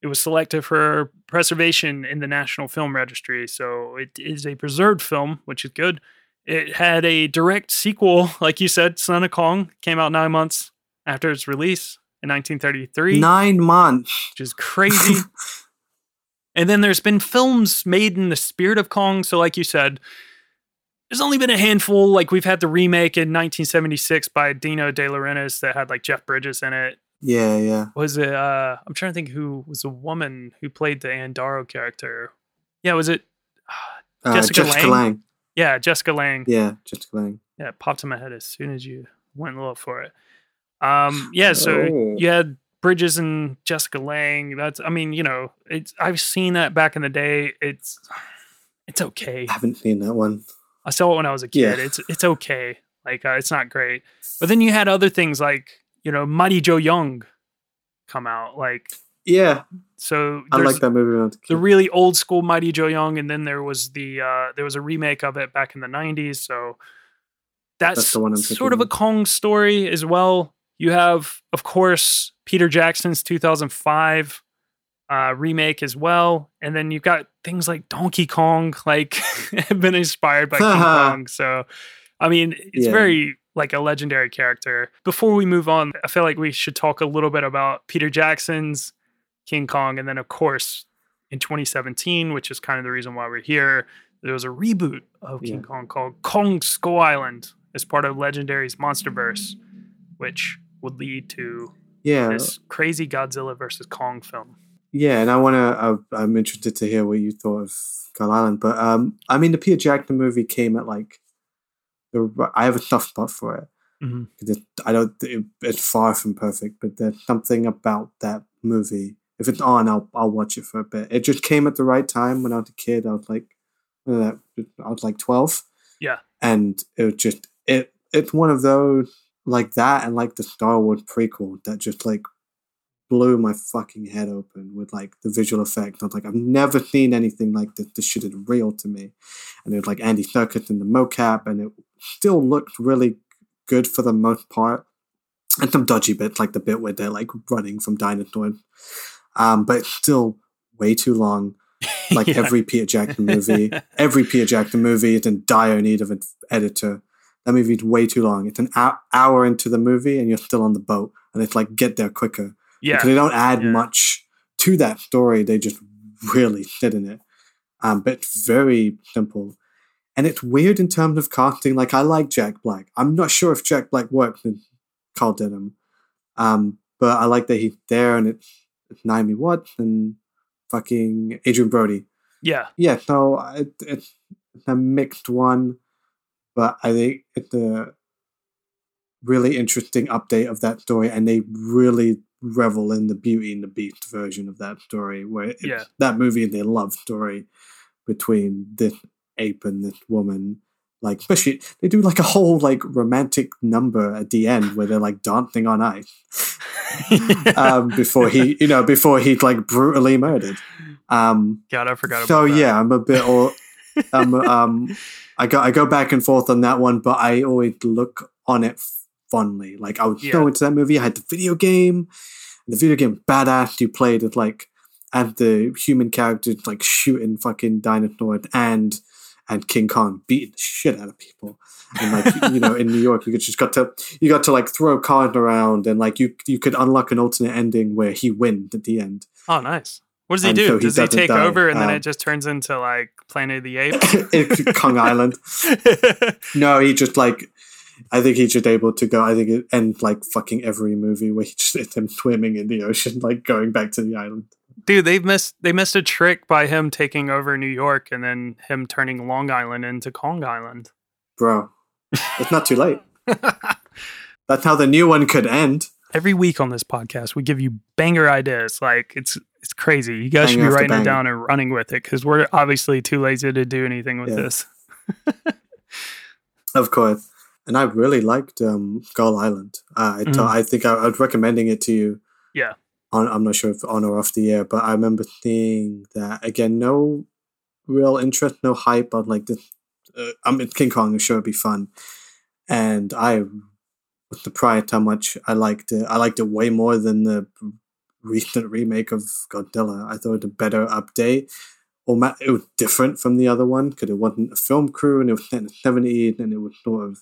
it was selected for preservation in the National Film Registry. So it is a preserved film, which is good. It had a direct sequel, like you said, Son of Kong, came out nine months after its release in 1933, Nine months. which is crazy. <laughs> and then there's been films made in the spirit of Kong. So, like you said, there's only been a handful. Like we've had the remake in 1976 by Dino De Laurentiis that had like Jeff Bridges in it. Yeah, yeah. Was it? uh I'm trying to think who was the woman who played the Ann Darrow character. Yeah, was it? Uh, Jessica Jessica, Lange? Lang. Yeah, Jessica Lange. Yeah, Jessica Lange. Yeah, it popped in my head as soon as you went and looked for it. Um, yeah, so Oh. you had Bridges and Jessica Lange. That's, I mean, you know, it's I've seen that back in the day. It's it's okay. I haven't seen that one. I saw it when I was a kid. Yeah. It's it's okay. Like uh, it's not great. But then you had other things like you know Mighty Joe Young come out. Like Yeah, so, I like that movie. when I was a the really old school Mighty Joe Young, and then there was the uh, there was a remake of it back in the '90s. So that's, That's the one I'm sort of a Kong story as well. You have, of course, Peter Jackson's 2005 uh, remake as well, and then you've got things like Donkey Kong, like <laughs> have been inspired by King <laughs> Kong. So, I mean, it's Yeah. very like a legendary character. Before we move on, I feel like we should talk a little bit about Peter Jackson's King Kong, and then of course in 2017, which is kind of the reason why we're here, there was a reboot of King Yeah. Kong called Kong Skull Island as part of Legendary's MonsterVerse, which would lead to Yeah, this crazy Godzilla versus Kong film. yeah, and I want to. I'm interested to hear what you thought of Skull Island, but um, I mean, the Peter Jackson movie came at like the. I have a soft spot for it. Mhm. 'Cause it- I don't. It, it's far from perfect, but there's something about that movie. If it's on, I'll I'll watch it for a bit. It just came at the right time when I was a kid. I was like—that I was like twelve. Yeah. and it was just it. It's one of those like that, and like the Star Wars prequel that just like blew my fucking head open with like the visual effects. I was like, I've never seen anything like this. This shit is real to me. And it was like Andy Serkis in the mocap, and it still looked really good for the most part. And some dodgy bits, like the bit where they're like running from dinosaurs. Um, but it's still way too long. <laughs> Like Yeah. every Peter Jackson movie, every Peter Jackson movie is in dire need of an editor. That movie's way too long. It's an hour into the movie and you're still on the boat, and it's like get there quicker. yeah, Because they don't add Yeah. much to that story. They just really sit in it. Um, but it's very simple. And it's weird in terms of casting. Like, I like Jack Black. I'm not sure if Jack Black works in Carl Denham. Um, but I like that he's there and it's, it's Naomi Watts and fucking Adrien Brody. yeah, Yeah, so it, it's, it's a mixed one, but I think it's a really interesting update of that story, and they really revel in the Beauty and the Beast version of that story, where it's Yeah. that movie and their love story between this ape and this woman. Like, especially they do like a whole like romantic number at the end where they're like dancing on ice <laughs> um, before he, you know, before he's like brutally murdered. Um, God, I forgot. so about that. yeah, I'm a bit or um, um I go I go back and forth on that one, but I always look on it fondly. Like I was so Yeah. into that movie. I had the video game. The video game badass you played as like as the human characters like shooting fucking dinosaurs and and King Kong beating the shit out of people. And like you know, in New York, you could just got to you got to like throw cards around and like you you could unlock an alternate ending where he wins at the end. Oh, nice. What does he And do? so he does he take die. over and then Um, it just turns into like Planet of the <laughs> Apes? <laughs> Kong Island. <laughs> No, he just like I think he's just able to go. I think it ends like fucking every movie where he just it's him swimming in the ocean, like going back to the island. Dude, they missed they missed a trick by him taking over New York and then him turning Long Island into Kong Island. Bro, it's not too late. That's how the new one could end. Every week on this podcast, we give you banger ideas. Like it's it's crazy. You guys should be writing it down and running with it because we're obviously too lazy to do anything with Yeah. this. <laughs> Of course. And I really liked um, Skull Island. Uh, I, Mhm. I think I, I was recommending it to you. Yeah. On, I'm not sure if on or off the air, but I remember seeing that again. No real interest, no hype on like this. Uh, I'm mean, King Kong. I'm sure it'd be fun, and I was surprised how much I liked it. I liked it way more than the recent <laughs> remake of Godzilla. I thought it a better update. Or it was different from the other one because it wasn't a film crew and it was set in the 70s and it was sort of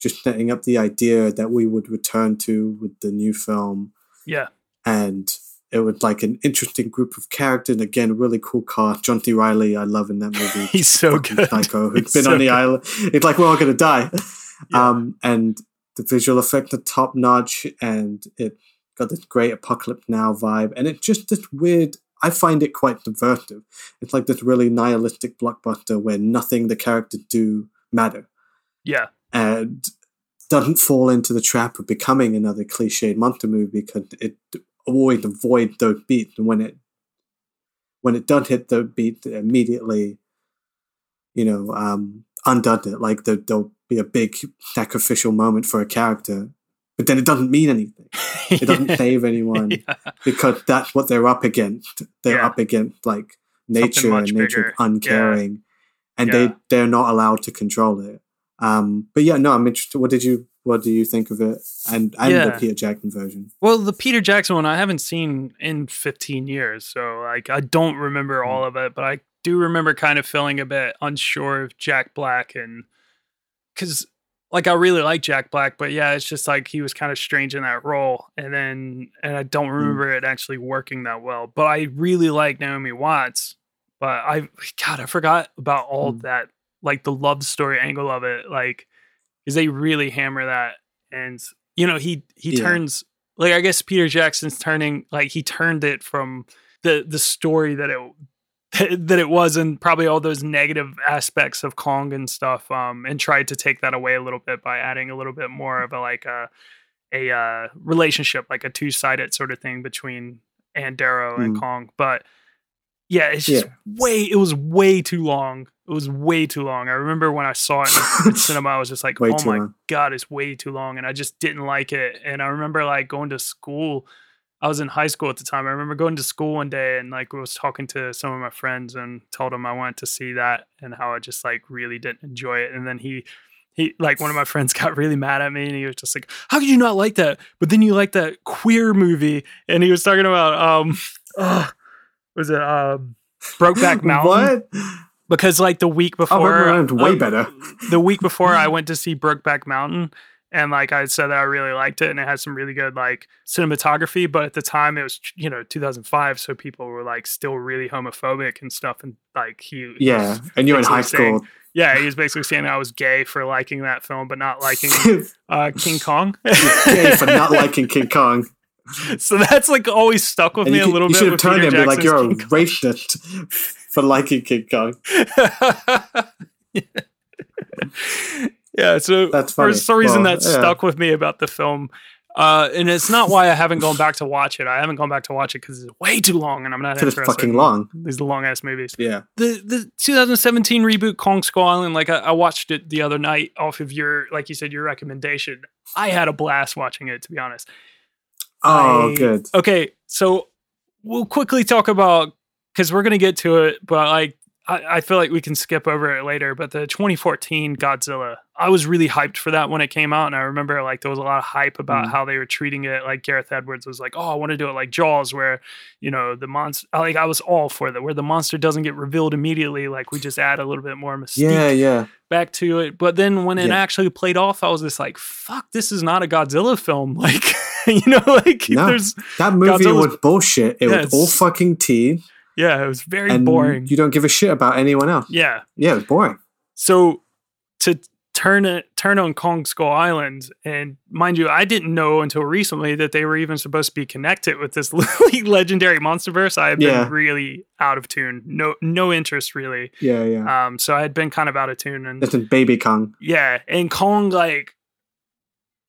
just setting up the idea that we would return to with the new film. Yeah. And it was like an interesting group of characters. And again, really cool cast. John C. Reilly, I love in that movie. <laughs> He's so good. Psycho, <laughs> who's He's been so on the good. island. It's like we're all going to die. Yeah. Um, and the visual effects are top notch and it got this great apocalypse now vibe. And it's just this weird, I find it quite subversive. It's like this really nihilistic blockbuster where nothing the characters do matter Yeah. and doesn't fall into the trap of becoming another cliched monster movie because it always avoids those beats and when it when it does hit the beat immediately you know um undoes it like there, there'll be a big sacrificial moment for a character but then it doesn't mean anything <laughs> it doesn't save anyone <laughs> Yeah. because that's what they're up against. They're Yeah. up against like nature and nature uncaring, and Yeah. they they're not allowed to control it. Um, but yeah, no, I'm interested. What did you what do you think of it? And and the Peter Jackson version. Well, the Peter Jackson one I haven't seen in 15 years, so like I don't remember all Hmm. of it, but I do remember kind of feeling a bit unsure of Jack Black and cuz like I really like Jack Black, but yeah, it's just like he was kind of strange in that role and then and I don't remember it actually working that well. But I really like Naomi Watts, but I god, I forgot about all Hmm. that like the love story angle of it like cuz they really hammer that and you know, he he Yeah. turns like I guess Peter Jackson's turning like he turned it from the the story that it <laughs> that it was and probably all those negative aspects of Kong and stuff um and tried to take that away a little bit by adding a little bit more of a like a a uh, relationship like a two-sided sort of thing between Ann Darrow and Mm. Kong but yeah it's just Yeah. way it was way too long it was way too long I remember when I saw it in the <laughs> cinema I was just like Way oh my long. god it's way too long and I just didn't like it and I remember like going to school I was in high school at the time. I remember going to school one day and like was talking to some of my friends and told them I wanted to see that and how I just like really didn't enjoy it. And then he he like one of my friends <laughs> got really mad at me and he was just like, How could you not like that? But then you like that queer movie and he was talking about um <laughs> uh, was it um Brokeback <laughs> Mountain What? because like the week Oh, before, Mountain's way uh, better. the week before I went to see Brokeback Mountain and like I said that I really liked it and it had some really good like cinematography but at the time it was you know 2005 so people were like still really homophobic and stuff and like he Yeah, and you're in high saying- school. yeah he was basically saying I was gay for liking that film but not liking <laughs> uh King Kong <laughs> Gay for not liking King Kong. <laughs> so that's like always stuck with And me you, a little you bit You should have turned Peter him and be like, you're a King Kong. racist for liking King Kong. Yeah, so That's for some reason Well, that yeah. stuck with me about the film. Uh, and it's not why I haven't gone back to watch it. I haven't gone back to watch it because it's way too long, and I'm not Because it's fucking long. These long ass movies. Yeah. The the 2017 reboot Kong Skull Island, like I, I watched it the other night off of your, like you said, your recommendation. I had a blast watching it, to be honest. Oh, I- good. Okay, so we'll quickly talk about because we're gonna get to it, but like I, I feel like we can skip over it later. But the 2014 Godzilla, I was really hyped for that when it came out, and I remember like there was a lot of hype about Mm. how they were treating it. Like Gareth Edwards was like, "Oh, I want to do it like Jaws, where you know the monster." Like I was all for that, where the monster doesn't get revealed immediately. Like we just add a little bit more mystique Yeah, yeah. back to it. But then when it Yeah. actually played off, I was just like, "Fuck, this is not a Godzilla film." <laughs> Like you know, like No. there's That movie Godzilla's- was bullshit. It Yeah, was all fucking tea, Yeah, it was very and boring. you don't give a shit about anyone else. yeah. Yeah, it was boring. So to turn it turn on Kong Skull Island, and mind you, I didn't know until recently that they were even supposed to be connected with this <laughs> legendary monsterverse. I had been Yeah. really out of tune. No no interest really. Yeah, yeah. Um so I had been kind of out of tune and Listen, Baby Kong. yeah, and Kong like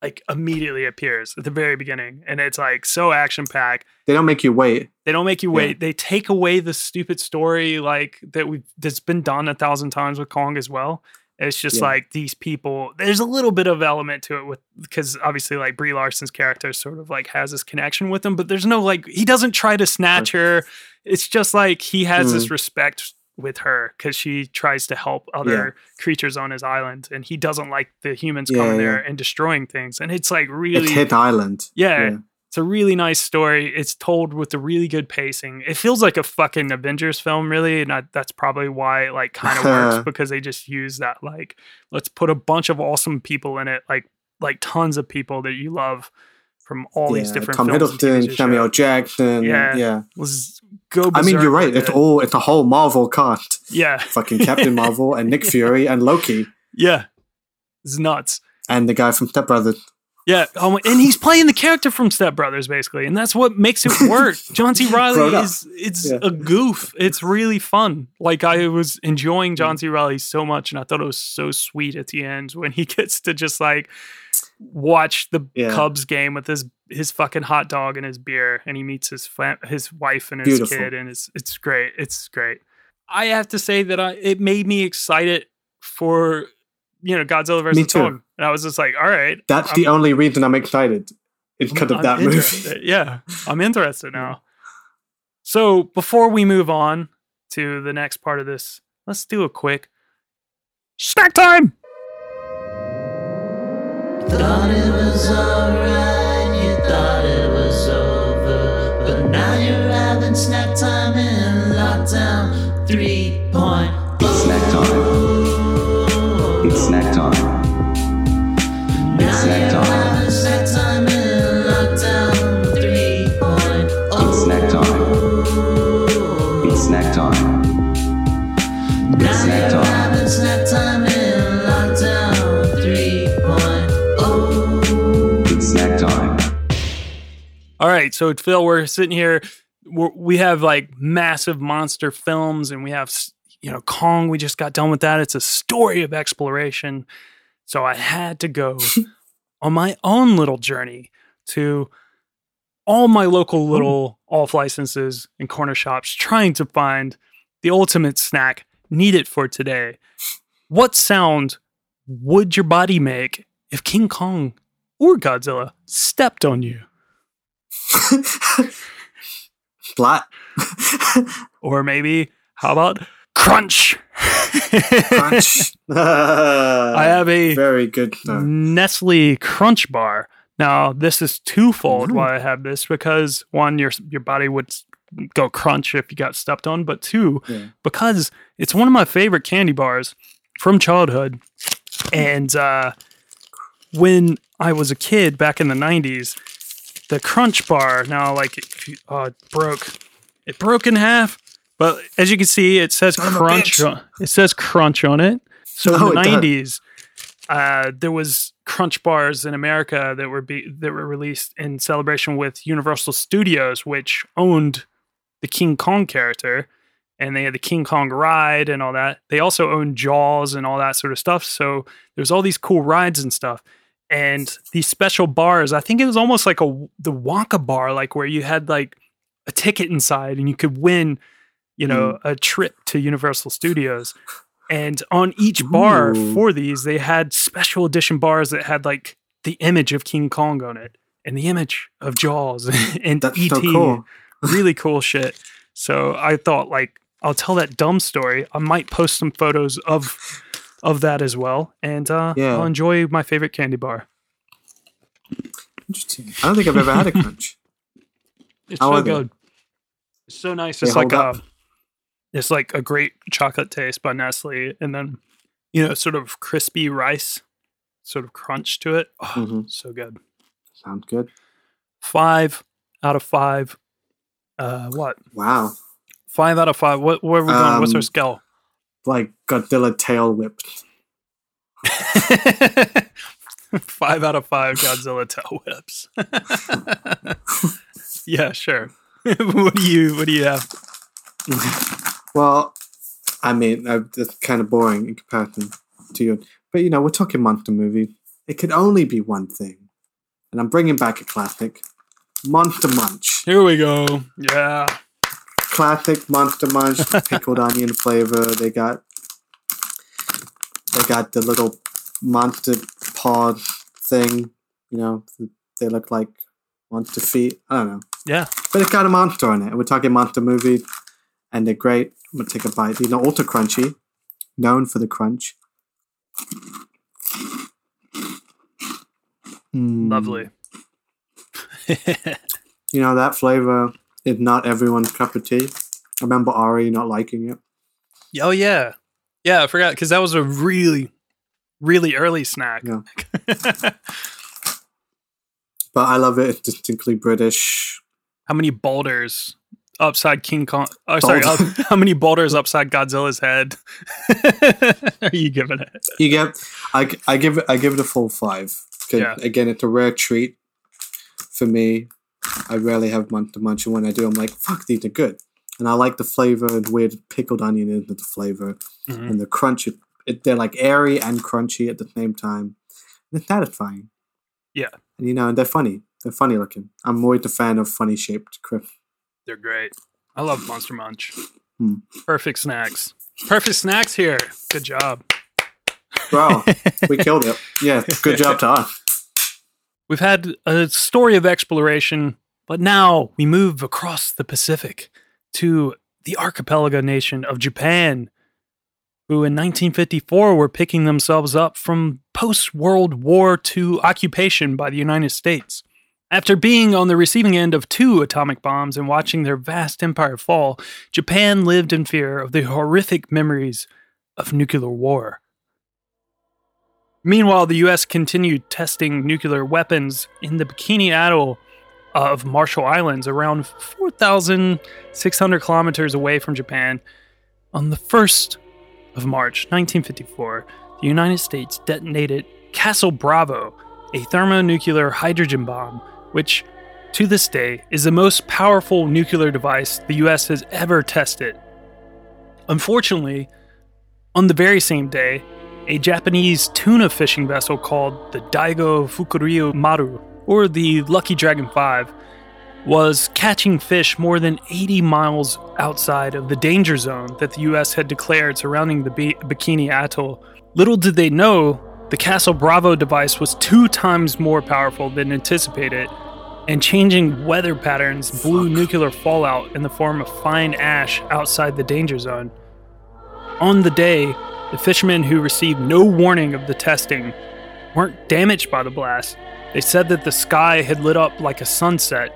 like immediately appears at the very beginning and it's like so action packed They don't make you wait. They don't make you Yeah. wait. They take away the stupid story like that we that's been done a thousand times with Kong as well. It's just Yeah. like these people. There's a little bit of element to it with because obviously like Brie Larson's character sort of like has this connection with him, but there's no like he doesn't try to snatch her. It's just like he has Mm. this respect with her because she tries to help other creatures on his island, and he doesn't like the humans Yeah, coming yeah. there and destroying things. And it's like It's really Hit Island. yeah, Yeah. it's a really nice story. It's told with a really good pacing. It feels like a fucking Avengers film, really, and I, that's probably why it like kind of works <laughs> because they just use that like let's put a bunch of awesome people in it, like like tons of people that you love from all these different Tom Hiddleston, Samuel. Jackson. Yeah. Yeah. Was go. I mean, you're right. It's it. all it's a whole Marvel cast. yeah, <laughs> Fucking Captain Marvel and Nick Fury and Loki <laughs> yeah. It's nuts. and the guy from Step Brothers. Yeah, oh, and he's playing the character from Step Brothers, basically, and that's what makes it work. <laughs> John C. Reilly is it's Yeah. a goof. It's really fun. Like I was enjoying John C. Reilly so much, and I thought it was so sweet at the end when he gets to just like watch the Yeah. Cubs game with his his fucking hot dog and his beer, and he meets his his wife and his Beautiful. kid, and it's it's great. It's great. I have to say that I it made me excited for you know Godzilla versus. Kong, and I was just like, all right, That's I'm- the only reason I'm excited. It's because of that movie. <laughs> Yeah, I'm interested now. So before we move on to the next part of this, let's do a quick snack time. Thought it was alright, you thought it was over. But now you're having snack time in lockdown 3.0. It's snack time. It's snack time. It's snack time. Having snack time in lockdown 3.0. It's snack time. It's snack time. It's snack time. All right, so Fil, we're sitting here. We're, we have like massive monster films, and we have you know Kong. We just got done with that. It's a story of exploration. So I had to go <laughs> on my own little journey to all my local oh. little off licenses and corner shops, trying to find the ultimate snack needed for today. What sound would your body make if King Kong or Godzilla stepped on you? <laughs> Splat. Or maybe, how about crunch? Crunch. <laughs> <laughs> I have a very good. Nestle Crunch Bar. Now, this is twofold Mm. why I have this because one, your your body would go crunch if you got stepped on, but two, Yeah. because it's one of my favorite candy bars from childhood. And uh, when I was a kid back in the 90s, the crunch bar, now like if you, uh, it broke, it broke in half. But as you can see, it says Son crunch. On, it says crunch on it. So Oh, in the nineties, uh, there was crunch bars in America that were be, that were released in celebration with Universal Studios, which owned the King Kong character, and they had the King Kong ride and all that. They also owned Jaws and all that sort of stuff. So there's all these cool rides and stuff. And these special bars, I think it was almost like a the Wonka bar, like where you had like a ticket inside and you could win, you know, mm. a trip to Universal Studios. And on each bar Ooh. for these, they had special edition bars that had like the image of King Kong on it and the image of Jaws <laughs> and That's ET. so cool. really <laughs> cool shit. So I thought like I'll tell that dumb story. I might post some photos of of that as well. And uh Yeah. I'll enjoy my favorite candy bar. Interesting. I don't think I've ever had a <laughs> crunch. It's How so are they? good. It's so nice. They It's like hold a it's like a great chocolate taste by Nestle and then you know, sort of crispy rice, sort of crunch to it. Oh, Mhm. so good. Sounds good. Five out of five. Uh what? Wow. Five out of five. What where are we going? What's our Um, scale? Like Godzilla tail whipped. <laughs> five out of five Godzilla tail whips. <laughs> yeah, sure. <laughs> what do you what do you have? Well, I mean, uh, that's kind of boring in comparison to you. But you know, we're talking monster movie. It could only be one thing, and I'm bringing back a classic, Monster Munch. Here we go. Yeah. Classic Monster Munch, pickled <laughs> onion flavor. They got, they got the little monster paws thing. You know, they look like monster feet. I don't know. Yeah. But it's got a monster on it. We're talking monster movie, and they're great. I'm gonna take a bite. These are ultra crunchy, known for the crunch. Mm. Lovely. You know that flavor is not everyone's cup of tea. I remember Ari not liking it. oh yeah. Yeah, I forgot because that was a really, really early snack. Yeah. <laughs> But I love it. It's distinctly British. How many boulders upside King Kong? Oh, sorry. Up- how many boulders upside Godzilla's head <laughs> are you giving it? You get, I, I give it, I give it a full five. Yeah. Again, it's a rare treat for me. I rarely have Monster Munch, and when I do, I'm like, "Fuck, these are good." And I like the flavor and weird pickled onion into the flavor, Mhm. and the crunch. It, they're like airy and crunchy at the same time. And it's satisfying. Yeah. And you know, and they're funny. They're funny looking. I'm always a fan of funny shaped crisps. They're great. I love Monster Munch. Hmm. Perfect snacks. Perfect snacks here. Good job. Wow, we killed it. <laughs> Yeah, good job to us. We've had a story of exploration, but now we move across the Pacific to the archipelago nation of Japan, who in 1954 were picking themselves up from post World War II occupation by the United States. After being on the receiving end of two atomic bombs and watching their vast empire fall, Japan lived in fear of the horrific memories of nuclear war. Meanwhile, the US continued testing nuclear weapons in the Bikini Atoll of Marshall Islands, around 4,600 kilometers away from Japan. On the 1st of March 1954, the United States detonated Castle Bravo, a thermonuclear hydrogen bomb, which to this day is the most powerful nuclear device the US has ever tested. Unfortunately, on the very same day, a Japanese tuna fishing vessel called the Daigo Fukuryu Maru, or the Lucky Dragon 5, was catching fish more than 80 miles outside of the danger zone that the US had declared surrounding the Bi- Bikini Atoll. Little did they know, the Castle Bravo device was two times more powerful than anticipated, and changing weather patterns blew nuclear fallout in the form of fine ash outside the danger zone. On the day, the fishermen who received no warning of the testing weren't damaged by the blast. They said that the sky had lit up like a sunset,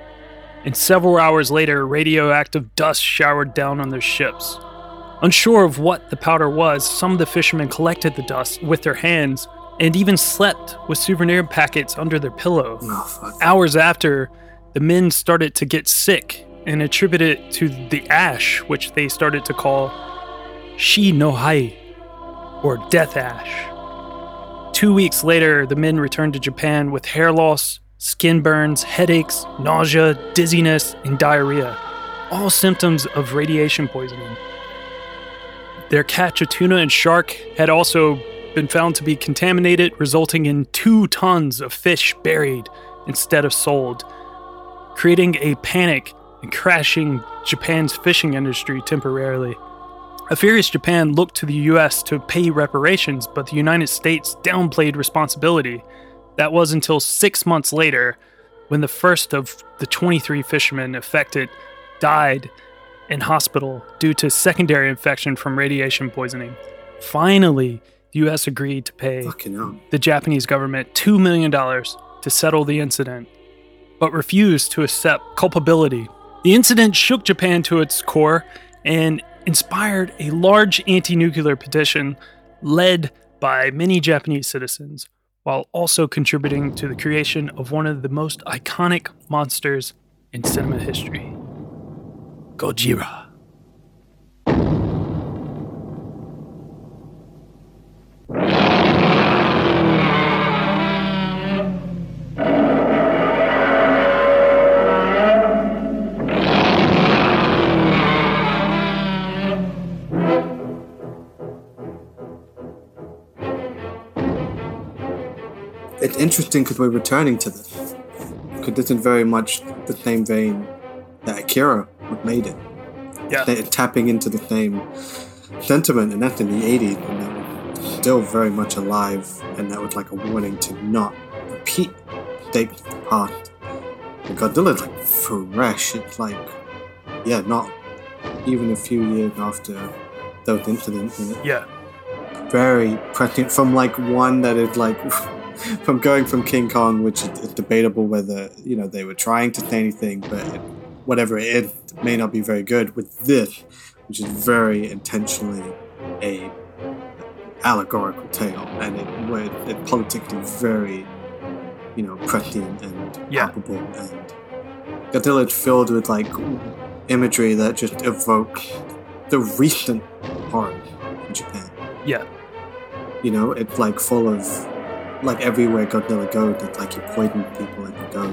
and several hours later, radioactive dust showered down on their ships. Unsure of what the powder was, some of the fishermen collected the dust with their hands and even slept with souvenir packets under their pillow. Oh. Hours after, the men started to get sick and attributed it to the ash, which they started to call Shi no Hai, or death ash. Two weeks later, the men returned to Japan with hair loss, skin burns, headaches, nausea, dizziness, and diarrhea, all symptoms of radiation poisoning. Their catch of tuna and shark had also been found to be contaminated, resulting in two tons of fish buried instead of sold, creating a panic and crashing Japan's fishing industry temporarily. A furious Japan looked to the US to pay reparations, but the United States downplayed responsibility. That was until six months later when the first of the 23 fishermen affected died in hospital due to secondary infection from radiation poisoning. Finally, the US agreed to pay the Japanese government $2 million to settle the incident, but refused to accept culpability. The incident shook Japan to its core and inspired a large anti nuclear petition led by many Japanese citizens, while also contributing to the creation of one of the most iconic monsters in cinema history Gojira. It's interesting because we're returning to this. Because this is very much the same vein that Akira made it. Yeah. They're tapping into the same sentiment, and that's in the 80s, and that was still very much alive, and that was like a warning to not repeat mistakes of the past. And Godzilla's like fresh. It's like, yeah, not even a few years after those incidents. Yeah. very prescient from like one that is like <laughs> <laughs> from going from King Kong, which is, debatable whether you know they were trying to say anything, but it, whatever it is, it may not be very good. With this, which is very intentionally a allegorical tale, and it where it politically very you know prescient and Yeah. palpable, and Godzilla is filled with like imagery that just evokes the recent horrors in Japan. Yeah. You know, it's like full of like everywhere Godzilla goes, it's like you poison people and you go.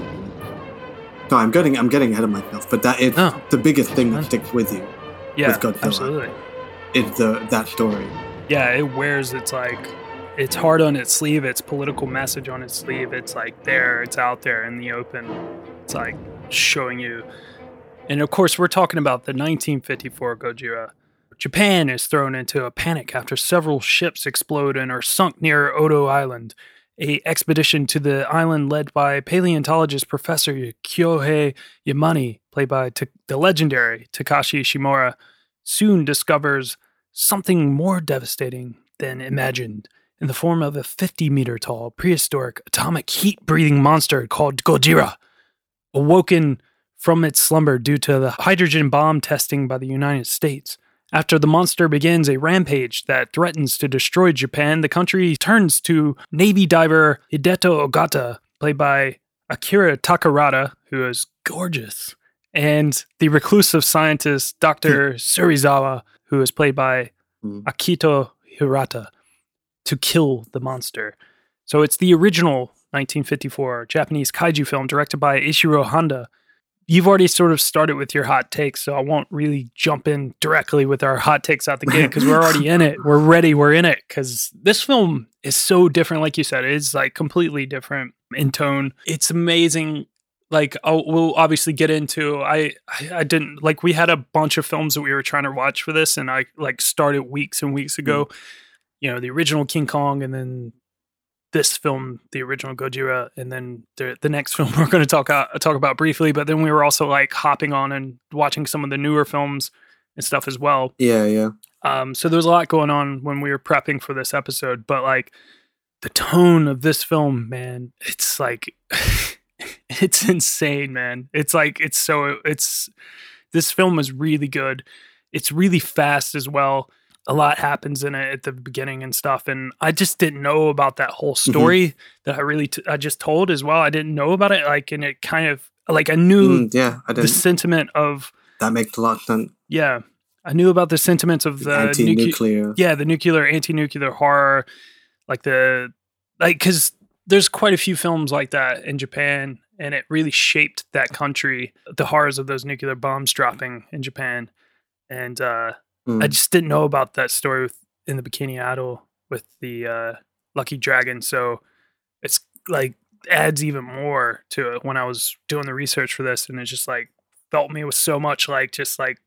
No, I'm getting I'm getting ahead of myself, but that is No. the biggest thing that sticks with you Yeah. With Godzilla. Absolutely. is the that story. yeah, it wears its like it's hard on its sleeve, its political message on its sleeve. It's like there, it's out there in the open. It's like showing you. And of course, we're talking about the 1954 Gojira. Japan is thrown into a panic after several ships explode and are sunk near Odo Island. A expedition to the island led by paleontologist Professor Kyohei Yamane, played by Ta- the legendary Takashi Shimura, soon discovers something more devastating than imagined in the form of a 50 meter tall prehistoric atomic heat breathing monster called Gojira. Awoken from its slumber due to the hydrogen bomb testing by the United States. After the monster begins a rampage that threatens to destroy Japan, the country turns to Navy diver Hideto Ogata, played by Akira Takarada, who is gorgeous, and the reclusive scientist Dr. Serizawa, who is played by Hmm. Akito Hirata, to kill the monster. So it's the original 1954 Japanese kaiju film directed by Ishiro Honda. You've already sort of started with your hot takes, so I won't really jump in directly with our hot takes out the gate because we're already in it. We're ready. We're in it because this film is so different. Like you said, it's like completely different in tone. It's amazing. Like I'll, we'll obviously get into. I, I I didn't like we had a bunch of films that we were trying to watch for this, and I like started weeks and weeks ago. Hmm. You know, the original King Kong, and then this film, the original Gojira, and then the the next <laughs> film we're going to talk uh, talk about briefly. But then we were also like hopping on and watching some of the newer films and stuff as well. Yeah, yeah. Um, so there was a lot going on when we were prepping for this episode, but like the tone of this film, man, it's like <laughs> it's insane, man. It's like it's so it's this film is really good. It's really fast as well. A lot happens in it at the beginning and stuff, and I just didn't know about that whole Mm-hmm. story that I really t- I just told as well. I didn't know about it, like, and it kind of like I knew Mm, yeah, I the sentiment of that makes a lot of sense. yeah, I knew about the sentiments of the nucle- Anti-nuclear. yeah, the nuclear, anti-nuclear horror, like the like because there's quite a few films like that in Japan, and it really shaped that country. The horrors of those nuclear bombs dropping in Japan, and uh, Mm. I just didn't know about that story with, in the Bikini Atoll with the uh, Lucky Dragon. So it's like adds even more to it when I was doing the research for this, and it just like felt me with so much like just like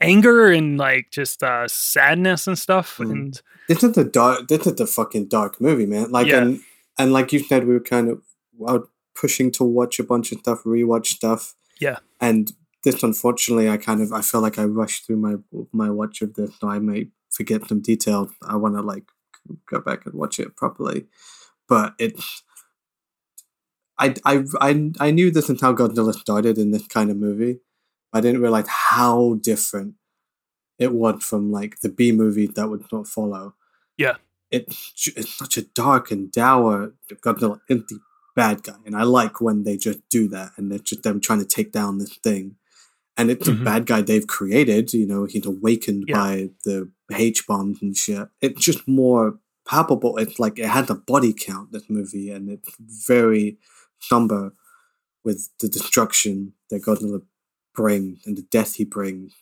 anger and like just uh sadness and stuff Mhm. and This is the dark. This is the fucking dark movie, man. Like, Yeah. and and like you said, we were kind of out pushing to watch a bunch of stuff, rewatch stuff. Yeah. And this, unfortunately, I kind of I feel like I rushed through my my watch of this, so I may forget some details. I want to like go back and watch it properly, but it's. I, I, I, I knew this is how Godzilla started in this kind of movie. I didn't realize how different it was from like the B movie that would not follow. Yeah. It's it's such a dark and dour Godzilla is the bad guy, and I like when they just do that, and it's just them trying to take down this thing, and it's Mhm. a bad guy they've created. You know, he's awakened Yeah. by the H bombs and shit. It's just more palpable. It's like it has a body count. This movie, and it's very somber with the destruction that Godzilla brings and the death he brings.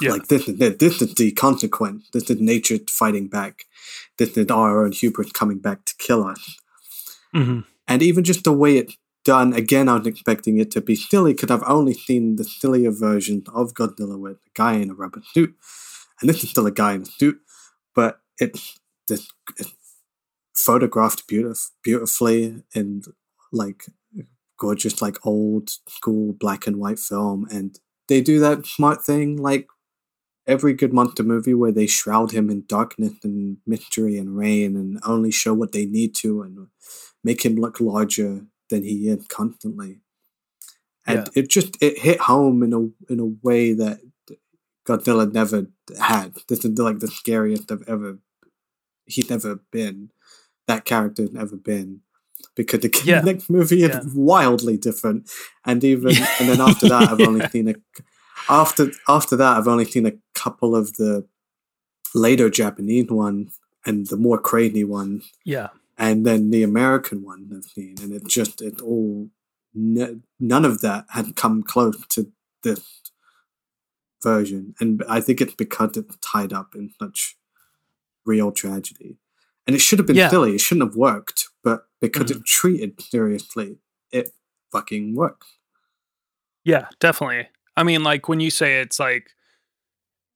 Yeah. Like this is. This is the consequence. This is nature fighting back. This is our own hubris coming back to kill us. Mhm. And even just the way it's done, again, I was expecting it to be silly because I've only seen the sillier version of Godzilla with a guy in a rubber suit. And this is still a guy in a suit, but it's this it's photographed beautif- beautifully and like gorgeous, like old school black and white film. And they do that smart thing like every good monster movie where they shroud him in darkness and mystery and rain and only show what they need to and make him look larger than he is constantly. And it just it hit home in a in a way that Godzilla never had. This is like the scariest I've ever he's ever been. That character's ever been. Because the Yeah. <laughs> next movie is Yeah. wildly different. And even <laughs> and then after that I've only seen a after after that I've only seen a couple of the later Japanese ones and the more crazy ones yeah and then the American one I've seen, and it just it all none of that had come close to this version, and I think it's because it's tied up in such real tragedy, and it should have been Yeah. silly. It shouldn't have worked, but because Mhm. it's treated seriously, it fucking works. Yeah, definitely. I mean, like when you say it's like,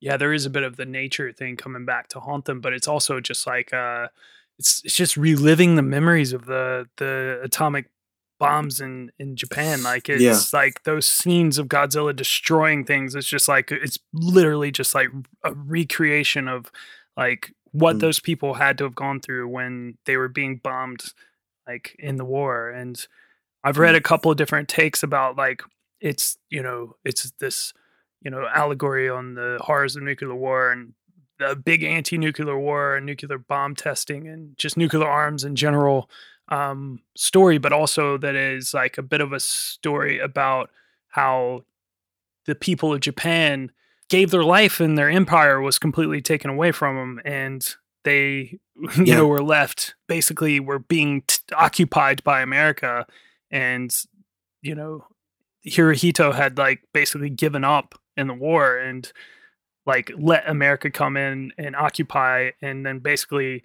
yeah, there is a bit of the nature thing coming back to haunt them, but it's also just like, uh, it's it's just reliving the memories of the the atomic bombs in in Japan. Like <sighs> it's Yeah. like those scenes of Godzilla destroying things. It's just like it's literally just like a recreation of like what Mm. those people had to have gone through when they were being bombed, like in the war. And I've read a couple of different takes about like it's you know it's this you know allegory on the horrors of nuclear war and the big anti-nuclear war and nuclear bomb testing and just nuclear arms in general um, story, but also that is like a bit of a story about how the people of Japan gave their life and their empire was completely taken away from them and they <laughs> you Yeah. know were left basically were being t- occupied by America and you know Hirohito had like basically given up in the war and like let America come in and occupy and then basically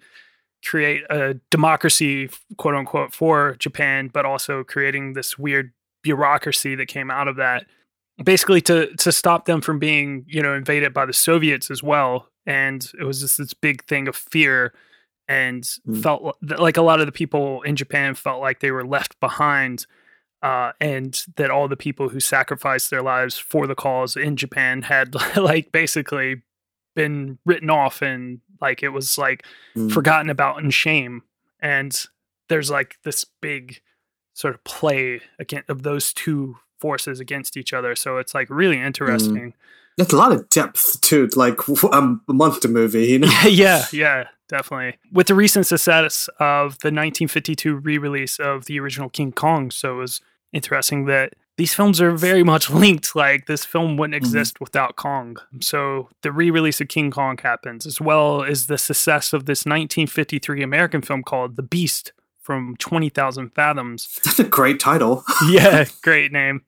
create a democracy quote unquote for Japan but also creating this weird bureaucracy that came out of that basically to to stop them from being you know invaded by the Soviets as well and it was just this big thing of fear and Mm. felt like a lot of the people in Japan felt like they were left behind uh, and that all the people who sacrificed their lives for the cause in Japan had <laughs> like basically been written off and like it was like Mm. forgotten about in shame and there's like this big sort of play against of those two forces against each other. So it's like really interesting. There's a lot of depth to like um, <laughs> a monster movie, you know. <laughs> yeah, yeah, definitely. With the recent success of the 1952 re-release of the original King Kong, so it was interesting that these films are very much <laughs> linked. Like this film wouldn't exist without Kong. So the re-release of King Kong happens, as well as the success of this 1953 American film called The Beast from 20,000 Fathoms. <laughs> That's a great title. <laughs> yeah, great name.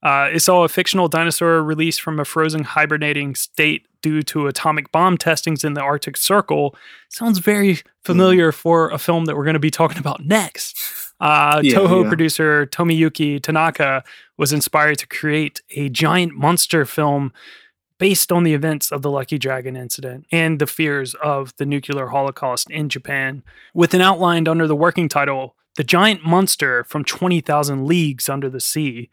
Uh, it saw a fictional dinosaur released from a frozen hibernating state due to atomic bomb testings in the Arctic Circle. Sounds very familiar for a film that we're going to be talking about next. Uh, Yeah, Toho yeah. producer Tomoyuki Tanaka was inspired to create a giant monster film based on the events of the Lucky Dragon incident and the fears of the nuclear holocaust in Japan, with an outline under the working title The Giant Monster from 20,000 Leagues Under the Sea.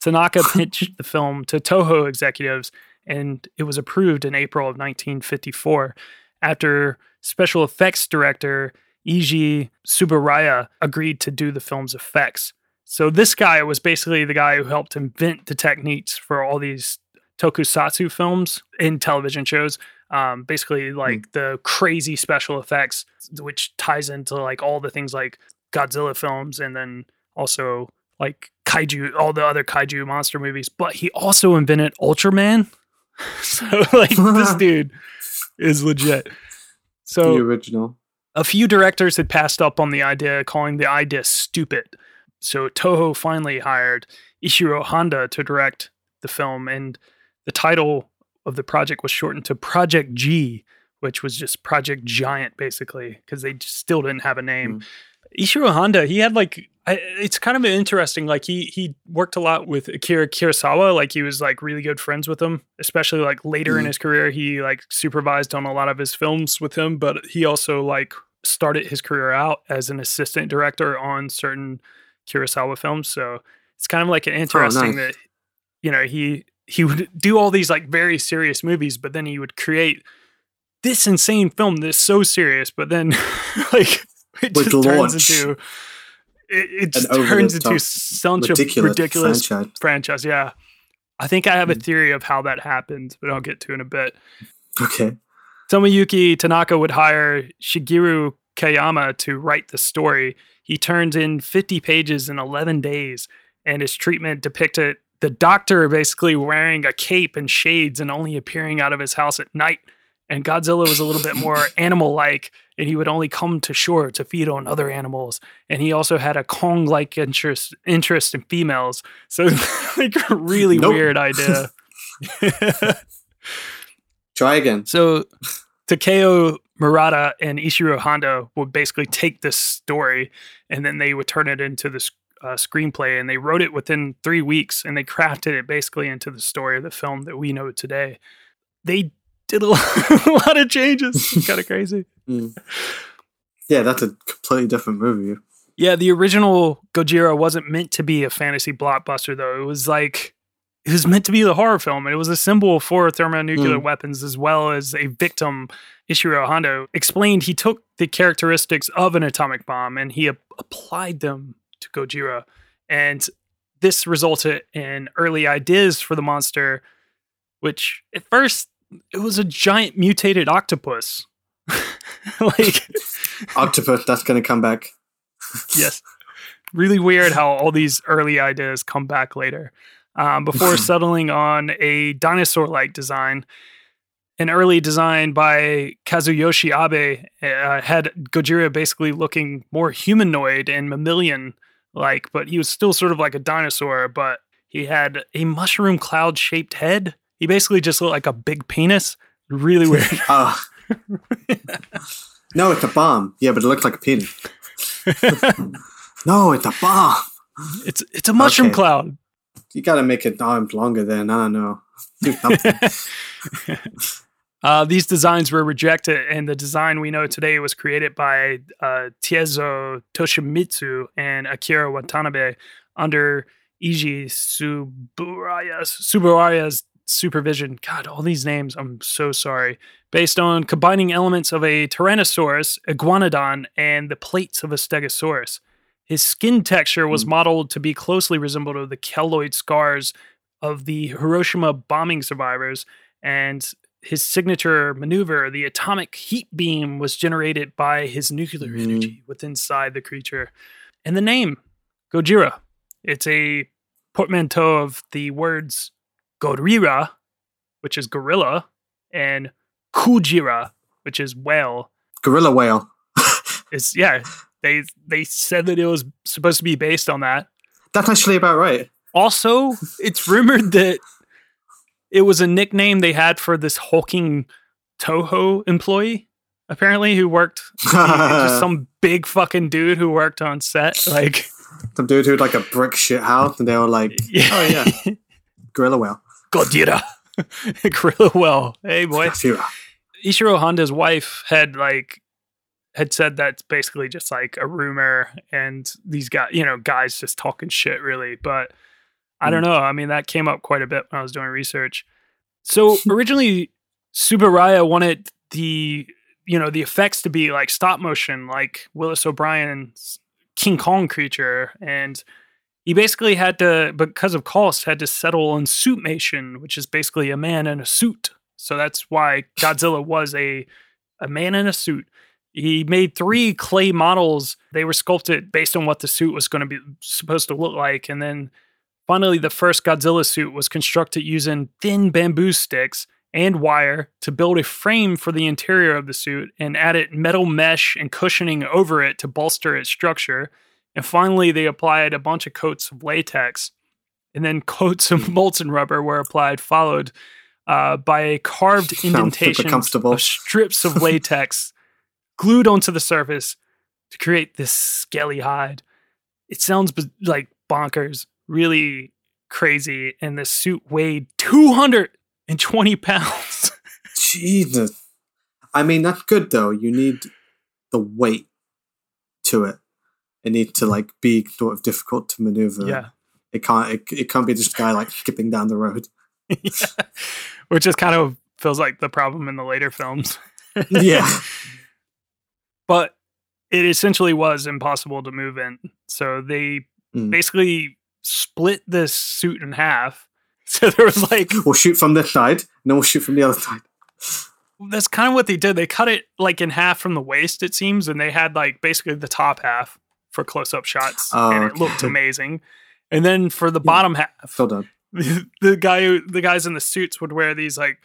Tanaka <laughs> pitched the film to Toho executives, and it was approved in April of 1954 after special effects director Eiji Tsuburaya agreed to do the film's effects. So this guy was basically the guy who helped invent the techniques for all these tokusatsu films in television shows. Um, basically, like the crazy special effects, which ties into like all the things like Godzilla films, and then also like kaiju, all the other kaiju monster movies. But he also invented Ultraman. <laughs> so like this <laughs> dude is legit. So the original. A few directors had passed up on the idea, calling the idea stupid. So Toho finally hired Ishiro Honda to direct the film, and the title of the project was shortened to Project G, which was just Project Giant, basically, because they just still didn't have a name. Ishiro Honda, he had like I, it's kind of interesting. Like he he worked a lot with Akira Kurosawa. Like he was like really good friends with him, especially like later in Mhm. his career. He like supervised on a lot of his films with him, but he also like started his career out as an assistant director on certain Kurosawa films. So it's kind of like an interesting nice. that you know he he would do all these like very serious movies, but then he would create this insane film that's so serious, but then <laughs> like it With just turns into it, it just turns into such ridiculous a ridiculous franchise. franchise. Yeah. I think I have a Mm. theory of how that happens, but I'll get to in a bit. Okay. Tomoyuki Tanaka would hire Shigeru Kayama to write the story. He turns in 50 pages in 11 days, and his treatment depicted the doctor basically wearing a cape and shades and only appearing out of his house at night. And Godzilla was a little bit more <laughs> animal like, and he would only come to shore to feed on other animals. And he also had a Kong like interest, interest in females. So, <laughs> like, a really Nope. weird idea. <laughs> Try again. So Takeo Murata and Ishiro Honda would basically take this story and then they would turn it into this uh, screenplay and they wrote it within three weeks and they crafted it basically into the story of the film that we know today. They did a lot, <laughs> a lot of changes. It's <laughs> kind of crazy. Mm. Yeah, that's a completely different movie. Yeah, the original Gojira wasn't meant to be a fantasy blockbuster though. It was like it was meant to be the horror film, and it was a symbol for thermonuclear Mm. weapons as well as a victim. Ishiro Honda explained he took the characteristics of an atomic bomb and he ap- applied them to Gojira, and this resulted in early ideas for the monster, which at first it was a giant mutated octopus. <laughs> like <laughs> Octopus, that's going to come back. <laughs> yes. Really weird how all these early ideas come back later. Um, before <laughs> settling on a dinosaur like design, an early design by Kazuyoshi Abe uh, had Gojira basically looking more humanoid and mammalian like, but he was still sort of like a dinosaur, but he had a mushroom cloud shaped head. He basically just looked like a big penis. Really <laughs> weird. Ah. no, it's a bomb. Yeah, but it looks like a penis. <laughs> No, it's a bomb. it's it's a mushroom Okay. cloud. You got to make it longer then. I don't know. <laughs> <laughs> Uh, these designs were rejected, and the design we know today was created by uh, Teizo Toshimitsu and Akira Watanabe under Eiji Tsuburaya's, Tsuburaya's supervision. God, all these names, I'm so sorry. Based on combining elements of a Tyrannosaurus, Iguanodon, and the plates of a Stegosaurus. His skin texture was Mm. modeled to be closely resembled to the keloid scars of the Hiroshima bombing survivors, and his signature maneuver, the atomic heat beam, was generated by his nuclear Mhm. energy within inside the creature. And the name, Gojira, it's a portmanteau of the words Gorira, which is gorilla, and Kujira, which is whale. Gorilla whale. It's yeah, they they said that it was supposed to be based on that. That's actually about right. Also, it's rumored <laughs> that it was a nickname they had for this hulking Toho employee, apparently, who worked <laughs> just some big fucking dude who worked on set. Like, <laughs> Some dude who had like a brick shit house, and they were like, yeah, "Oh yeah, gorilla whale." Godira, Gorilla Well, hey boy. Gojira. Ishiro Honda's wife had like had said that's basically just like a rumor and these guys, you know, guys just talking shit really. But I don't mm. know. I mean, that came up quite a bit when I was doing research. So <laughs> originally Subaraya wanted the you know, the effects to be like stop motion, like Willis O'Brien's King Kong creature. And he basically had to, because of cost, had to settle on suitmation, which is basically a man in a suit. So that's why Godzilla was a a man in a suit. He made three clay models. They were sculpted based on what the suit was going to be supposed to look like, and then finally, the first Godzilla suit was constructed using thin bamboo sticks and wire to build a frame for the interior of the suit and added metal mesh and cushioning over it to bolster its structure. And finally, they applied a bunch of coats of latex, and then coats of molten rubber were applied, followed uh, by a carved indentation of strips of <laughs> latex glued onto the surface to create this scaly hide. It sounds b- like bonkers, really crazy, and the suit weighed 220 pounds. <laughs> Jesus. I mean, that's good though. You need the weight to it. It needs to like be sort of difficult to maneuver. yeah. It can't. It, it can't be just a guy like skipping down the road. <laughs> yeah. Which is kind of feels like the problem in the later films. Yeah. <laughs> but it essentially was impossible to move in. So they Mm. basically split this suit in half. <laughs> So there was like We'll shoot from this side, and then we'll shoot from the other side. that's kind of what they did. They cut it like in half from the waist, it seems, and they had like basically the top half for close up shots, Oh, and it looked amazing. And then for the bottom half, So done. the, <laughs> the guy the guys in the suits would wear these like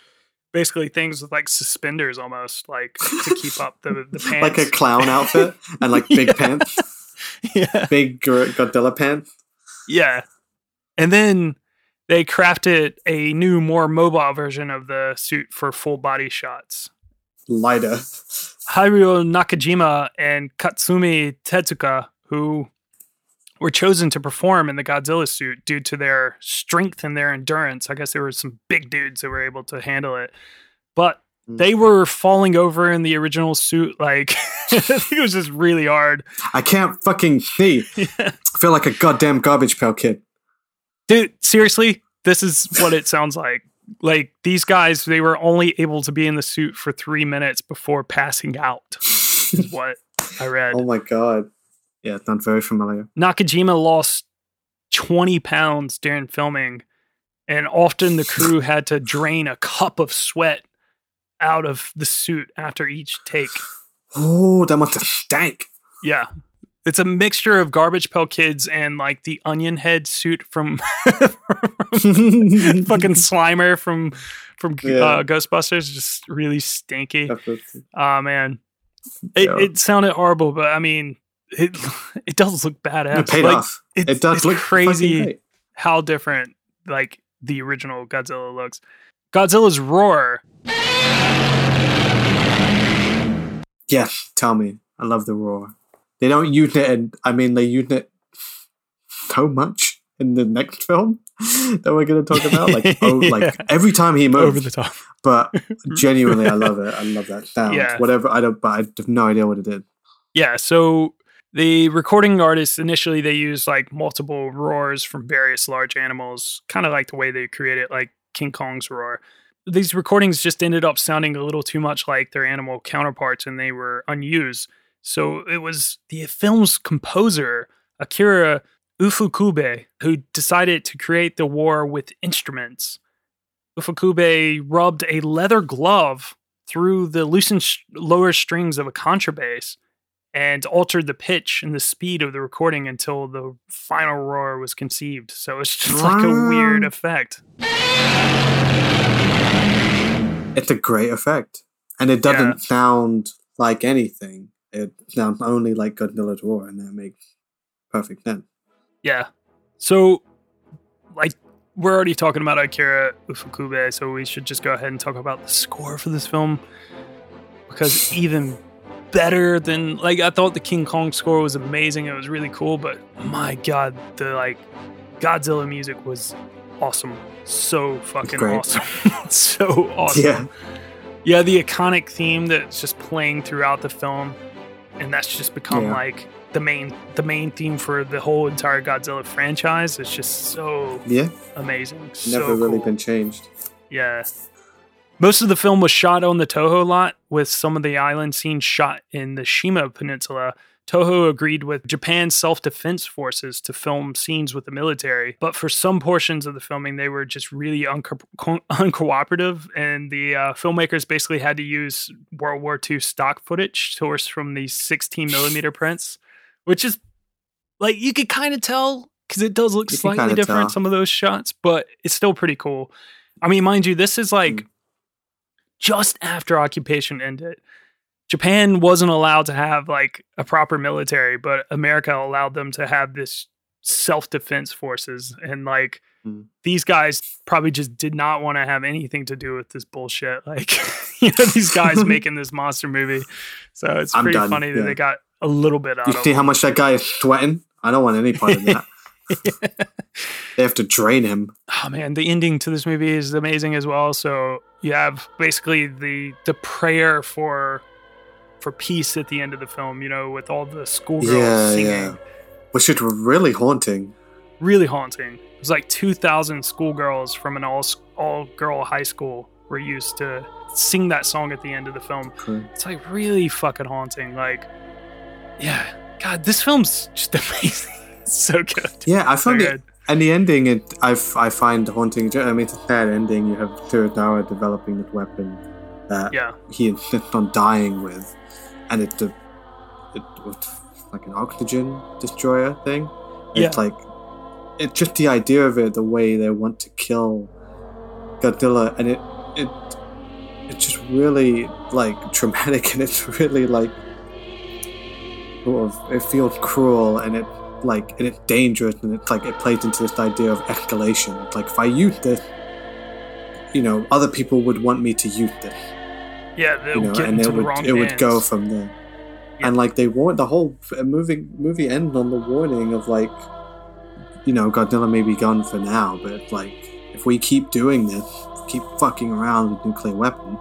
basically things with like suspenders almost like to keep up the the <laughs> pants. Like a clown outfit and like big <laughs> Yeah. pants, <laughs> yeah, big Godzilla pants. yeah. And then they crafted a new, more mobile version of the suit for full body shots. Lighter. Haruo Nakajima and Katsumi Tezuka, who were chosen to perform in the Godzilla suit due to their strength and their endurance. I guess there were some big dudes that were able to handle it. But Mm. they were falling over in the original suit. Like, <laughs> it was just really hard. I can't fucking see. <laughs> I feel like a goddamn garbage pail kid. Dude, seriously, this is what it sounds like. Like, these guys, they were only able to be in the suit for three minutes before passing out, is <laughs> what I read. Oh my god. Yeah, it's not very familiar. Nakajima lost 20 pounds during filming, and often the crew <laughs> had to drain a cup of sweat out of the suit after each take. Oh, that must have stank. Yeah. It's a mixture of Garbage Pail Kids and like the onion head suit from <laughs> fucking <laughs> Slimer from from Yeah. uh, Ghostbusters, just really stinky. Oh man, it, Yeah. it sounded horrible, but I mean, it <laughs> it does look badass. It paid Like, off. It's, It does look crazy how different like the original Godzilla looks. Godzilla's roar. Yes, tell me. I love the roar. They don't use it, and I mean, they use it so much in the next film <laughs> that we're going to talk about. Like, <laughs> oh, Yeah. like every time he moves Over the top. But genuinely, I love it. I love that sound. Yeah. Whatever. I don't. But I have no idea what it did. Yeah, so the recording artists initially they used like multiple roars from various large animals, kind of like the way they created like King Kong's roar. These recordings just ended up sounding a little too much like their animal counterparts and they were unused. So it was the film's composer, Akira Ifukube, who decided to create the war with instruments. Ifukube rubbed a leather glove through the loosened sh- lower strings of a contrabass and altered the pitch and the speed of the recording until the final roar was conceived. So it's <laughs> just like a weird effect. It's a great effect, and it doesn't Yeah. sound like anything. It sounds only like Godzilla's roar, and that makes perfect sense. Yeah. So, like, we're already talking about Akira Ifukube, so we should just go ahead and talk about the score for this film. Because even better than, like, I thought the King Kong score was amazing. It was really cool, but my God, the, like, Godzilla music was awesome. So fucking awesome. <laughs> so awesome. Yeah. Yeah, the iconic theme that's just playing throughout the film, and that's just become Yeah. like the main the main theme for the whole entire Godzilla franchise. It's just so Yeah, amazing. never so really cool. been changed. Yeah. Most of the film was shot on the Toho lot, with some of the island scenes shot in the Shima Peninsula. Toho agreed with Japan's self defense forces to film scenes with the military, but for some portions of the filming, they were just really unco- <laughs> uncooperative, and the uh, filmmakers basically had to use World War II stock footage sourced from these 16 millimeter <laughs> prints, which is like you could kind of tell because it does look You slightly different, tell. some of those shots, but it's still pretty cool. I mean, mind you, this is like Mm. Just after occupation ended. Japan wasn't allowed to have like a proper military, but America allowed them to have this self defense forces. And like Mm. these guys probably just did not want to have anything to do with this bullshit. <laughs> Like, you know, these guys <laughs> making this monster movie. So it's I'm pretty done, funny that yeah. they got a little bit out You see how much that guy is sweating? I don't want any part of that. <laughs> they have to drain him. oh man, the ending to this movie is amazing as well. So you have basically the the prayer for for peace at the end of the film. You know, with all the schoolgirls Yeah, singing, yeah. Which is really haunting. really haunting. It was like two thousand schoolgirls from an all all girl high school were used to sing that song at the end of the film. It's like really fucking haunting. Like, yeah, God, this film's just <laughs> amazing. So good. Yeah, I So found it. good. And the ending, it I, f- I find haunting. I mean, it's a sad ending. You have Kurosawa developing this weapon that Yeah, he insists on dying with, and it's a it, it's like an oxygen destroyer thing. Yeah. It's like it's just the idea of it, the way they want to kill Godzilla, and it it it's just really like <laughs> traumatic, and it's really like sort of it feels cruel, and it like and it's dangerous, and it's like it plays into this idea of escalation. It's like if I use this, you know, other people would want me to use this yeah, you know, get and it would it would go from there. Yeah. And like they warn the whole uh, movie movie ends on the warning of like, you know, Godzilla may be gone for now, but like if we keep doing this, keep fucking around with nuclear weapon,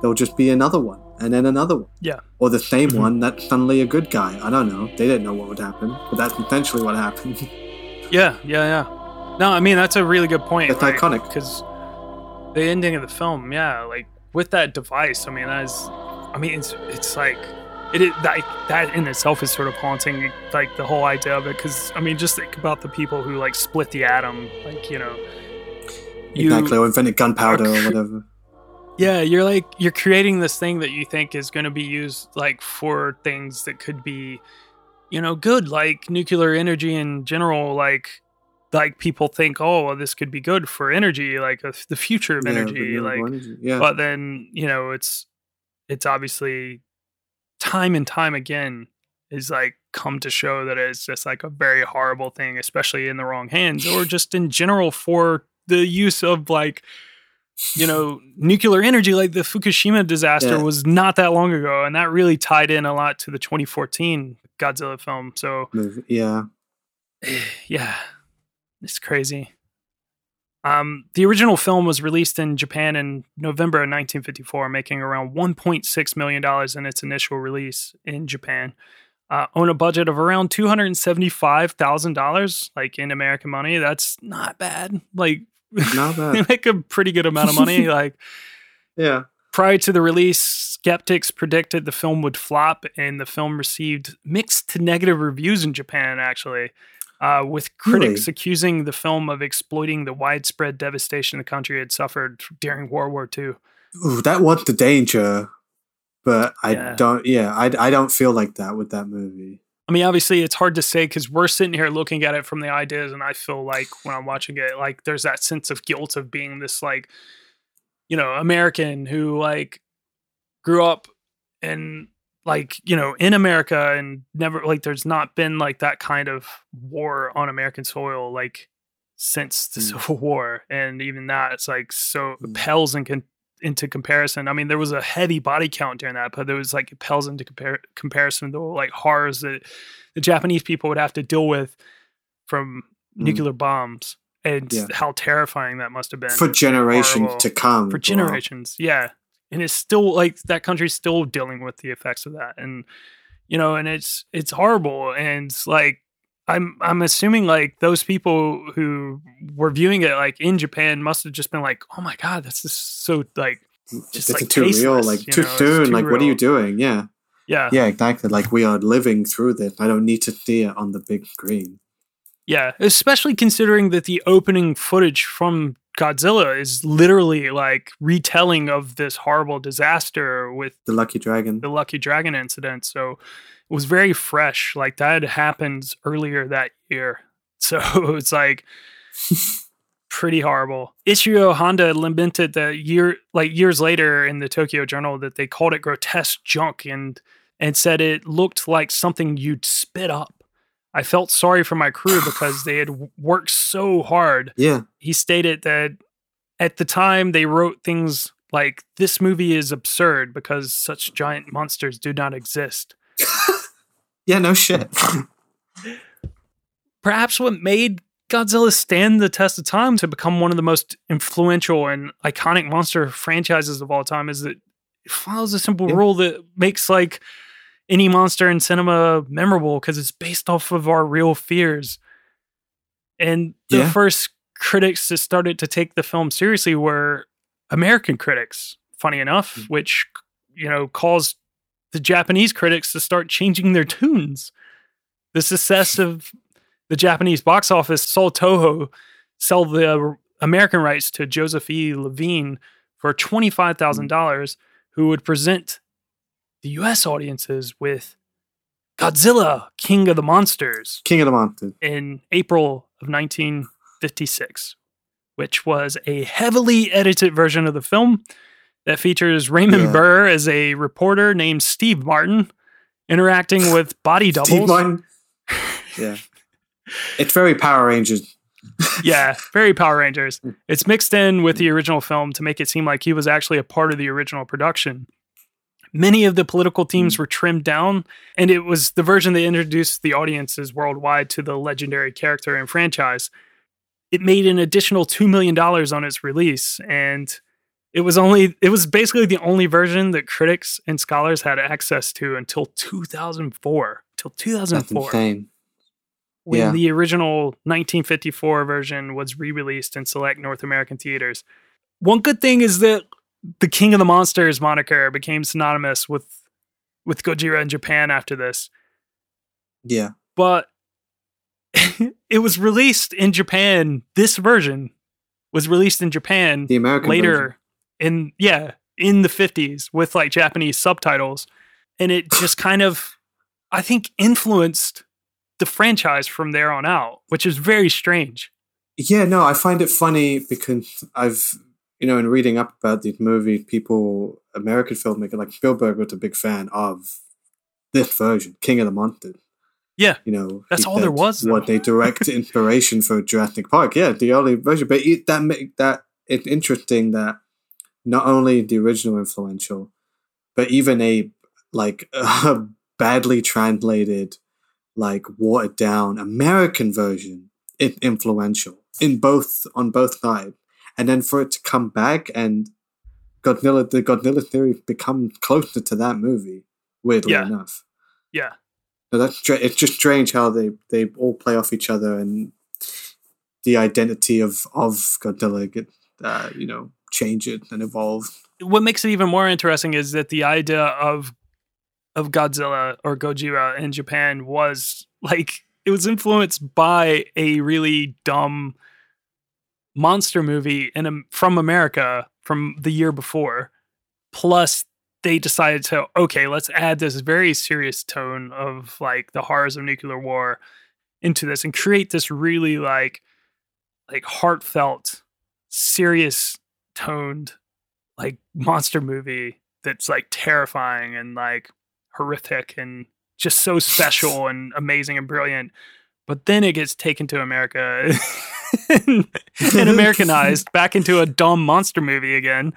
there'll just be another one, and then another one. Yeah. Or the same Mhm. one that's suddenly a good guy. I don't know. They didn't know what would happen, but that's essentially what happened. <laughs> Yeah, yeah, yeah. No, I mean that's a really good point. It's iconic. because the ending of the film, yeah, like with that device. I mean, that is, I mean, it's it's like it is that that in itself is sort of haunting, like the whole idea of it. Because I mean, just think about the people who like split the atom, like you know, you, exactly. Or invented gunpowder or <laughs> whatever. Yeah, you're like you're creating this thing that you think is going to be used like for things that could be, you know, good, like nuclear energy in general. Like, like people think, oh, well, this could be good for energy, like uh, the future of Yeah, energy. like, energy. yeah. but then you know, it's it's obviously time and time again is like come to show that it's just like a very horrible thing, especially in the wrong hands, or just in general for the use of like you know, nuclear energy, like the Fukushima disaster Yeah. was not that long ago. And that really tied in a lot to the 2014 Godzilla film. So, yeah. <sighs> yeah, it's crazy. Um, the original film was released in Japan in November of 1954, making around 1.6 million dollars in its initial release in Japan. Uh, on a budget of around 275 thousand dollars, like in American money, that's not bad. Like Not <laughs> they make a pretty good amount of money. <laughs> like yeah. prior to the release, skeptics predicted the film would flop, and the film received mixed to negative reviews in Japan, actually, uh, with critics Really? accusing the film of exploiting the widespread devastation the country had suffered during World War II. Ooh, that was the danger, but I Yeah. don't. Yeah, I, I don't feel like that with that movie. I mean, obviously, it's hard to say because we're sitting here looking at it from the ideas, and I feel like when I'm watching it, like there's that sense of guilt of being this, like, you know, American who like grew up and like you know in America and never like there's not been like that kind of war on American soil like since the Mm. Civil <laughs> War, and even that it's like so Mm. pales in con- into comparison. I mean, there was a heavy body count during that, but there was like it pales into compar- comparison to like horrors that the Japanese people would have to deal with from Mm. nuclear bombs and Yeah. how terrifying that must have been For generations horrible. to come. for Wow. generations. Yeah. And it's still like that country's still dealing with the effects of that. And you know, and it's it's horrible. And like I'm I'm assuming like those people who were viewing it like in Japan must have just been like, oh my god, that's just so like just This like is too real. Like too know, soon. too like, what are you doing? Yeah. yeah Yeah, exactly. Like we are living through this. I don't need to see it on the big screen. Yeah, especially considering that the opening footage from Godzilla is literally like retelling of this horrible disaster with The Lucky Dragon. the Lucky Dragon incident. So was very fresh. Like that had happened earlier that year. <laughs> So it's like pretty horrible. Ishiro Honda lamented that year like years later in the Tokyo Journal that they called it grotesque junk and and said it looked like something you'd spit up. I felt sorry for my crew <sighs> because they had worked so hard Yeah. he stated that at the time they wrote things like this movie is absurd because such giant monsters do not exist. <laughs> Yeah, no shit. Perhaps what made Godzilla stand the test of time to become one of the most influential and iconic monster franchises of all time is that it follows a simple Yeah. rule that makes like any monster in cinema memorable because it's based off of our real fears. And the Yeah. first critics that started to take the film seriously were American critics, funny enough, Mm. which, you know, caused the Japanese critics to start changing their tunes. The success of the Japanese box office saw Toho sell the uh, American rights to Joseph E. Levine for $25,000, who would present the US audiences with Godzilla, King of the Monsters King of the Monsters. in April of 1956, which was a heavily edited version of the film that features Raymond Yeah. Burr as a reporter named Steve Martin interacting with body doubles. Steve Martin. <laughs> Yeah. It's very Power Rangers. yeah, <laughs> very Power Rangers. Hmm. It's mixed in with the hmm. original film to make it seem like he was actually a part of the original production. Many of the political themes hmm. were trimmed down, and it was the version that introduced the audiences worldwide to the legendary character and franchise. It made an additional $2 million on its release, and it was only it was basically the only version that critics and scholars had access to until 2004. Till That's 2004 insane. when Yeah. the original 1954 version was re-released in select North American theaters. One good thing is that the King of the Monsters moniker became synonymous with with Gojira in Japan after this, Yeah. but <laughs> it was released in Japan. This version was released in Japan The American later version. In yeah in the 50s with like japanese subtitles and it just kind of i think influenced the franchise from there on out which is very strange Yeah, no, I find it funny because I've, you know, in reading up about these movies, people, American filmmaker like Spielberg was a big fan of this version, King of the Monsters. yeah You know, That's all there was, though. What they direct <laughs> inspiration for Jurassic Park. Yeah, the only version, but it, that make that it's interesting that not only the original influential, but even a like <laughs> a badly translated, like watered down American version influential in both on both sides, and then for it to come back and Godzilla, the Godzilla theory become closer to that movie. Weirdly Yeah. enough. yeah So that's it's just strange how they they all play off each other and the identity of of Godzilla get uh, you know change it and evolve. what makes it even more interesting is that the idea of of Godzilla or Gojira in Japan was like it was influenced by a really dumb monster movie in from America from the year before. Plus, they decided to okay, let's add this very serious tone of like the horrors of nuclear war into this and create this really like like heartfelt, serious toned like monster movie that's like terrifying and like horrific and just so special and amazing and brilliant. But then it gets taken to America and, <laughs> and Americanized back into a dumb monster movie again.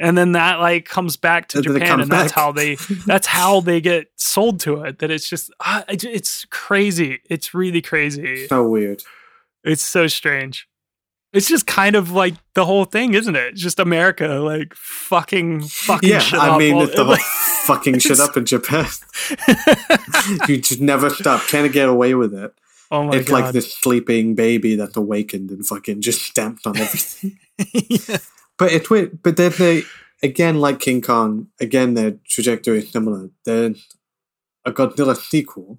And then that like comes back to And Japan, and that's back. how they that's how they get sold to it. That it's just ah, it- it's crazy. It's really crazy. So weird. It's so strange. It's just kind of like the whole thing, isn't it? Just America, like fucking, fucking yeah, shit I up mean, all- it's the <laughs> whole fucking shit up in Japan. <laughs> you just never stop. Can't get away with it. oh my it's god! like this sleeping baby that's awakened and fucking just stamped on everything. <laughs> Yeah. but it's weird. But then they, again, like King Kong, again, their trajectory is similar. There's a Godzilla sequel,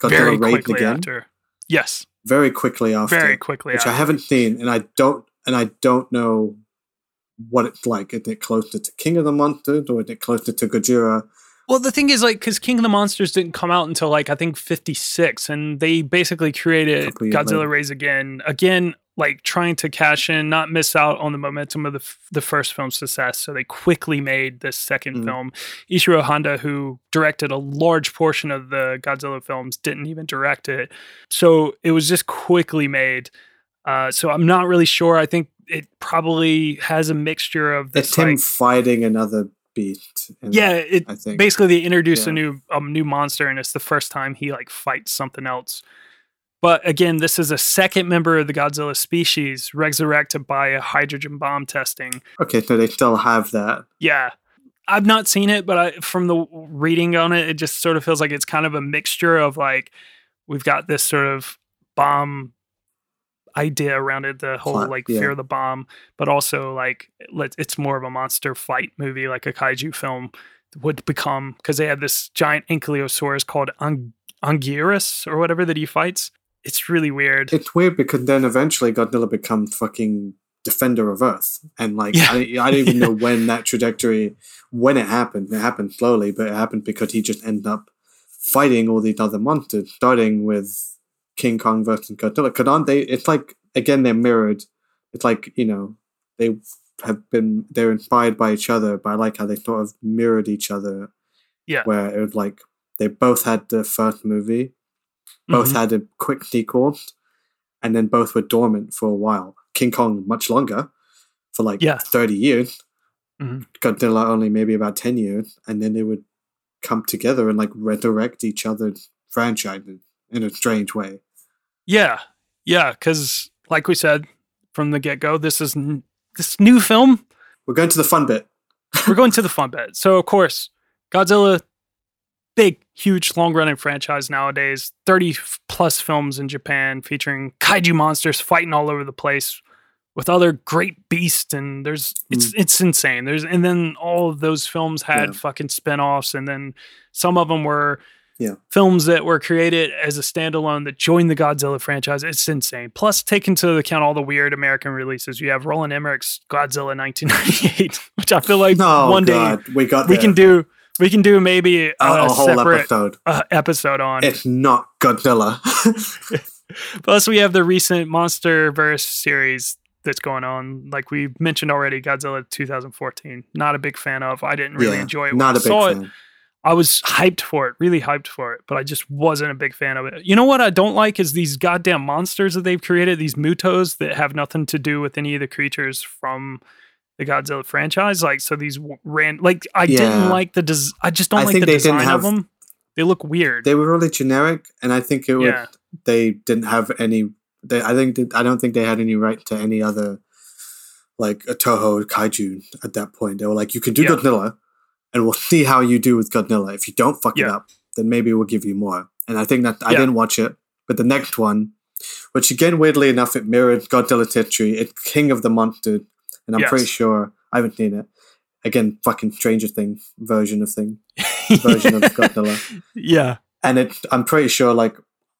Godzilla Very Raised quickly Again, after. Yes, very quickly after, very quickly which after. I haven't seen, and I don't, and I don't know what it's like. Is it closer to King of the Monsters or is it closer to Gojira? Well, the thing is, like, because King of the Monsters didn't come out until like I think '56, and they basically created Godzilla later. Raids Again, again, like trying to cash in, not miss out on the momentum of the f- the first film's success. So they quickly made this second Mm. film. Ishiro Honda, who directed a large portion of the Godzilla films, didn't even direct it. So it was just quickly made. Uh, so I'm not really sure. I think it probably has a mixture of this. It's him like- fighting another beast. yeah, it I think. basically they introduce Yeah. a new a new monster and it's the first time he like fights something else but again this is a second member of the godzilla species resurrected by a hydrogen bomb testing Okay, so they still have that. yeah i've not seen it but I, from the reading on it it just sort of feels like it's kind of a mixture of like we've got this sort of bomb idea around it the whole Plot, like yeah. fear of the bomb but also like it's more of a monster fight movie like a kaiju film would become because they have this giant ankylosaurus called Ang- Anguirus or whatever that he fights it's really weird It's weird because then eventually Godzilla becomes fucking defender of Earth, and like Yeah. I, I don't even know <laughs> when that trajectory when it happened. It happened slowly, but it happened because he just ended up fighting all these other monsters, starting with King Kong versus Godzilla. Because aren't they? It's like again they're mirrored. It's like you know they have been they're inspired by each other, but I like how they sort of mirrored each other. Yeah. where it was like they both had the first movie, both Mhm. had a quick sequel, and then both were dormant for a while. King Kong much longer, for like Yeah. thirty years. Mhm. Godzilla only maybe about ten years, and then they would come together and like resurrect each other's franchises in a strange way. Yeah, yeah, because like we said from the get go, this is n- this new film. We're going to the fun bit. We're going to the fun bit. So of course, Godzilla, big, huge, long running franchise nowadays. Thirty plus films in Japan featuring kaiju monsters fighting all over the place with other great beasts, and there's mm. it's it's insane. There's and then all of those films had Yeah. fucking spin-offs, and then some of them were Yeah. films that were created as a standalone that joined the Godzilla franchise. It's insane. Plus, take into account all the weird American releases. You have Roland Emmerich's Godzilla 1998, <laughs> which I feel like No, one day we got we there. can do. We can do maybe a, a, a whole separate episode. uh, episode on. It's not Godzilla. <laughs> Plus, we have the recent MonsterVerse series that's going on. Like we mentioned already, Godzilla 2014. Not a big fan of. I didn't really Yeah, enjoy it. When Not I a big saw it. fan. I was hyped for it, really hyped for it, but I just wasn't a big fan of it. You know what I don't like is these goddamn monsters that they've created, these mutos that have nothing to do with any of the creatures from the Godzilla franchise. Like, so these ran like I Yeah. didn't like the des- I just don't I like the they didn't design of have- them. They look weird. They were really generic, and I think it was Yeah. they didn't have any. They, I think that, I don't think they had any right to any other like a Toho kaiju at that point. They were like, you can do Yeah. Godzilla, and we'll see how you do with Godzilla. If you don't fuck it up, then maybe we'll give you more. And I think that I didn't watch it, but the next one, which again weirdly enough, it mirrored Godzilla history. It's King of the Monsters, and I'm Yes. pretty sure I haven't seen it. Again, fucking Stranger Things version of thing, <laughs> version of Godzilla. yeah. And it, I'm pretty sure like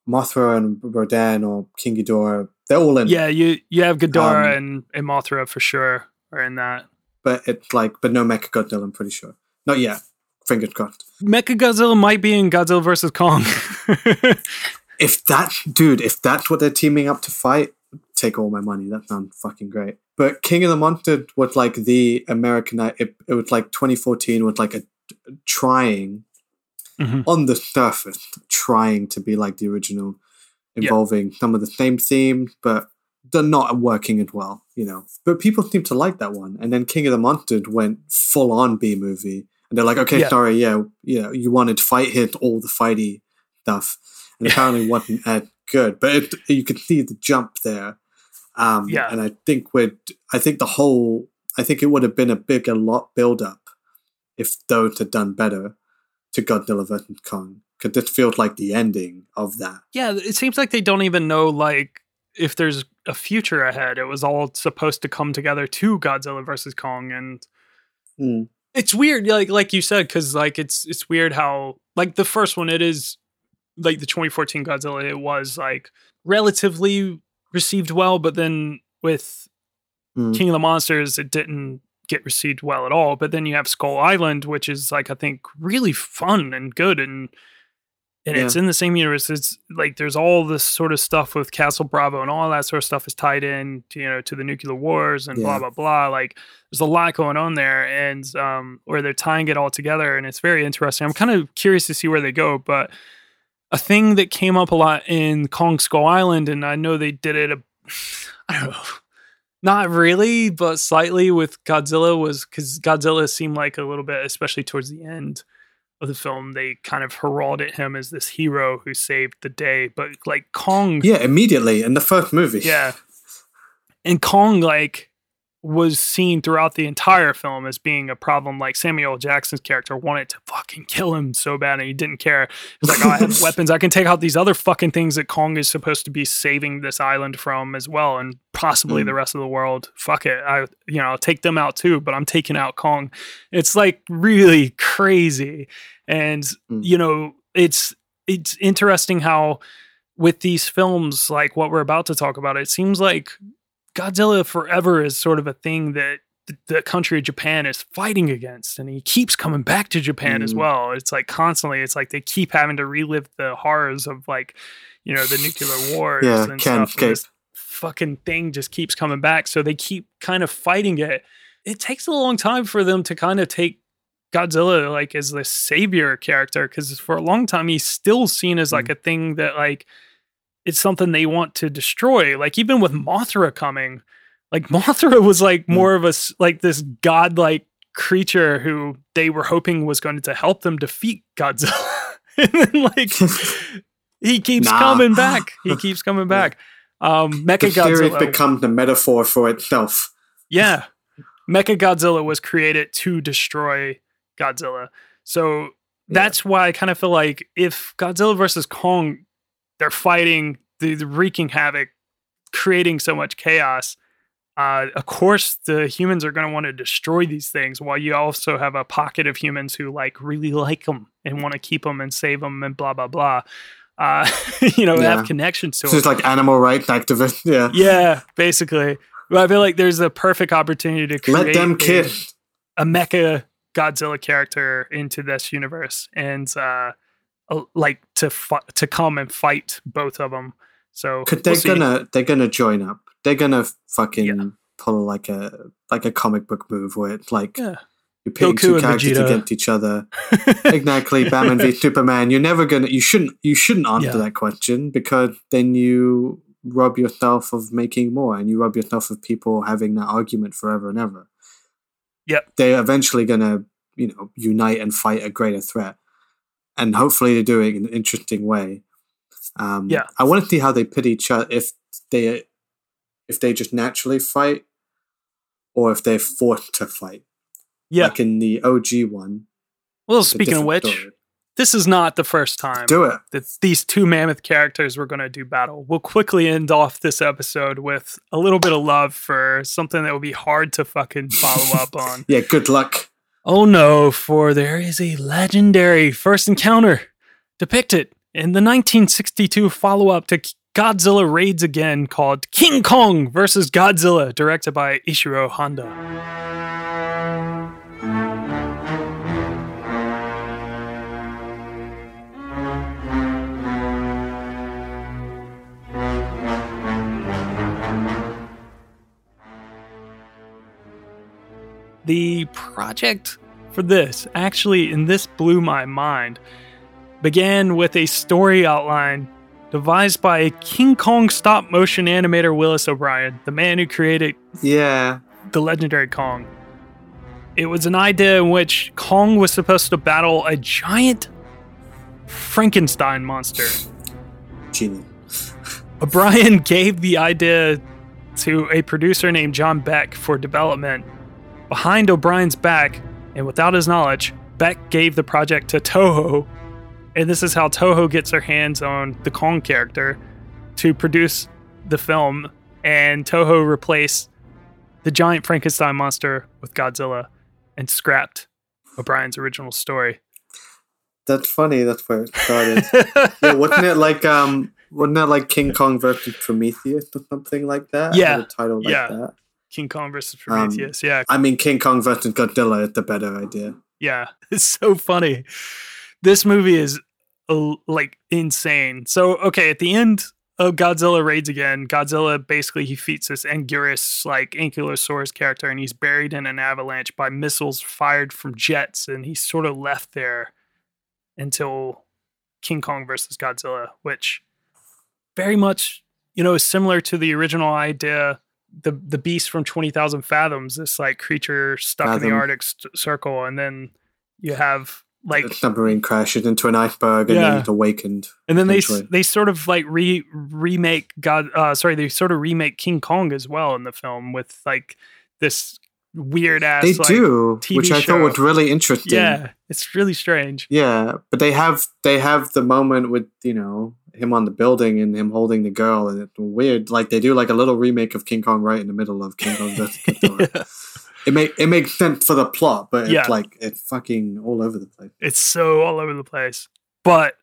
Mothra and Rodan or King Ghidorah, they're all in. Yeah, you you have Ghidorah Um, and, and Mothra for sure are in that. But it's like, but no Mecha Godzilla. I'm pretty sure. Not yet. Fingers crossed. Mecha Godzilla might be in Godzilla versus Kong. <laughs> If that dude, if that's what they're teaming up to fight, take all my money. That sounds fucking great. But King of the Monsters was like the American. It, it was like 2014 was like a trying Mhm. on the surface, trying to be like the original, Yeah. involving some of the same themes, but they're not working as well. You know. But people seem to like that one. And then King of the Monsters went full on B movie, and they're like, okay, Yeah. sorry, yeah, you know, you wanted fight hit all the fighty stuff and apparently wasn't as good. But it, you could see the jump there. Um, Yeah. and I think with I think the whole I think it would have been a bigger lot build up if those had done better to Godzilla vs Kong because this feels like the ending of that. yeah, it seems like they don't even know like if there's a future ahead. It was all supposed to come together to Godzilla versus Kong and Mm. it's weird like like you said cuz like it's it's weird how like the first one it is like the 2014 Godzilla it was like relatively received well but then with Mm. King of the Monsters, it didn't get received well at all. But then you have Skull Island, which is like I think really fun and good, and and it's in the same universe. It's like there's all this sort of stuff with Castle Bravo and all that sort of stuff is tied in, to, you know, to the nuclear wars and blah blah blah. Like there's a lot going on there, and um, where they're tying it all together, and it's very interesting. I'm kind of curious to see where they go, but. A thing that came up a lot in Kong Skull Island, and I know they did it. A, <sighs> I don't know, <laughs> not really, but slightly with Godzilla was because Godzilla seemed like a little bit, especially towards the end of the film, they kind of heralded him as this hero who saved the day. But like Kong, Yeah, immediately in the first movie. yeah. And Kong, like, was seen throughout the entire film as being a problem. Like Samuel Jackson's character wanted to fucking kill him so bad, and he didn't care. He's like, "Oh, I have <laughs> weapons. I can take out these other fucking things that Kong is supposed to be saving this island from as well, and possibly Mm. the rest of the world. Fuck it, I, you know, I'll take them out too. But I'm taking out Kong. It's like really crazy, and Mm. you know, it's it's interesting how with these films, like what we're about to talk about, it seems like Godzilla forever is sort of a thing that th- the country of Japan is fighting against, and he keeps coming back to Japan as Mm. well. It's like constantly, it's like they keep having to relive the horrors of like, you know, the nuclear <sighs> wars Yeah, and can't stuff. and this fucking thing just keeps coming back, so they keep kind of fighting it. It takes a long time for them to kind of take Godzilla like as the savior character because for a long time he's still seen as like a thing that like it's something they want to destroy. Like even with Mothra coming, like <laughs> Mothra was like more of a like this godlike creature who they were hoping was going to help them defeat Godzilla. <laughs> and then like he keeps Nah. coming back. <laughs> He keeps coming back. Um The Mecha Godzilla becomes a metaphor for itself. yeah. Mecha Godzilla was created to destroy Godzilla. So that's why I kind of feel like if Godzilla versus Kong, they're fighting, they're wreaking havoc, creating so much chaos. Uh, of course, the humans are going to want to destroy these things, while you also have a pocket of humans who like really like them and want to keep them and save them and blah blah blah. Uh, <laughs> you know, Yeah. have connections to them. is like animal rights activists. <laughs> Yeah. yeah, basically. But I feel like there's a perfect opportunity to create Let them a- kiss. a mecha Godzilla character into this universe and uh, like to fi- to come and fight both of them. So they're we'll gonna they're gonna join up. They're gonna fucking Yeah. pull like a like a comic book move where it's like Yeah. you're pitting Goku two characters Vegeta. against each other. <laughs> exactly, Batman v Superman. You're never gonna you shouldn't you shouldn't answer Yeah. that question because then you rob yourself of making more and you rob yourself of people having that argument forever and ever. Yep. They're eventually gonna, you know, unite and fight a greater threat. And hopefully they do it in an interesting way. Um, Yeah. I want to see how they pit each other if they if they just naturally fight or if they're forced to fight. Yeah. Like in the OG one. well, speaking of which, story. this is not the first time Do it. that these two mammoth characters were going to do battle. We'll quickly end off this episode with a little bit of love for something that will be hard to fucking follow up <laughs> on. Yeah, good luck. Oh no, for there is a legendary first encounter depicted in the 1962 follow up to Godzilla Raids Again called King Kong versus Godzilla, directed by Ishiro Honda. The project for this, actually, and this blew my mind, began with a story outline devised by King Kong stop motion animator Willis O'Brien, the man who created Yeah. the legendary Kong. It was an idea in which Kong was supposed to battle a giant Frankenstein monster. Genius. <laughs> O'Brien gave the idea to a producer named John Beck for development. Behind O'Brien's back, and without his knowledge, Beck gave the project to Toho. And this is how Toho gets their hands on the Kong character to produce the film. And Toho replaced the giant Frankenstein monster with Godzilla and scrapped O'Brien's original story. That's funny. That's where it started. yeah, wasn't it like um, wasn't that like King Kong versus Prometheus or something like that? Yeah. a title like Yeah. that. King Kong versus Um, Prometheus. yeah, I mean, King Kong versus Godzilla is the better idea. Yeah, <laughs> it's so funny. This movie is uh, like insane. So, okay, at the end of Godzilla Raids Again, Godzilla basically he defeats this Anguirus like Ankylosaurus character, and he's buried in an avalanche by missiles fired from jets, and he's sort of left there until King Kong versus Godzilla, which very much you know is similar to the original idea. The the beast from Twenty Thousand Fathoms, this like creature stuck in the Arctic st- Circle, and then you have like the submarine crashes into an iceberg and Yeah. then it's awakened. and then they they sort of like re remake God uh sorry they sort of remake King Kong as well in the film with like this weird ass They like, do, TV which I show. thought was really interesting. yeah it's really strange Yeah, but they have they have the moment with you know him on the building and him holding the girl, and it's weird. Like they do like a little remake of King Kong right in the middle of King Kong Godzilla. <laughs> It make it makes sense for the plot, but Yeah. it's like it's fucking all over the place. it's so all over the place but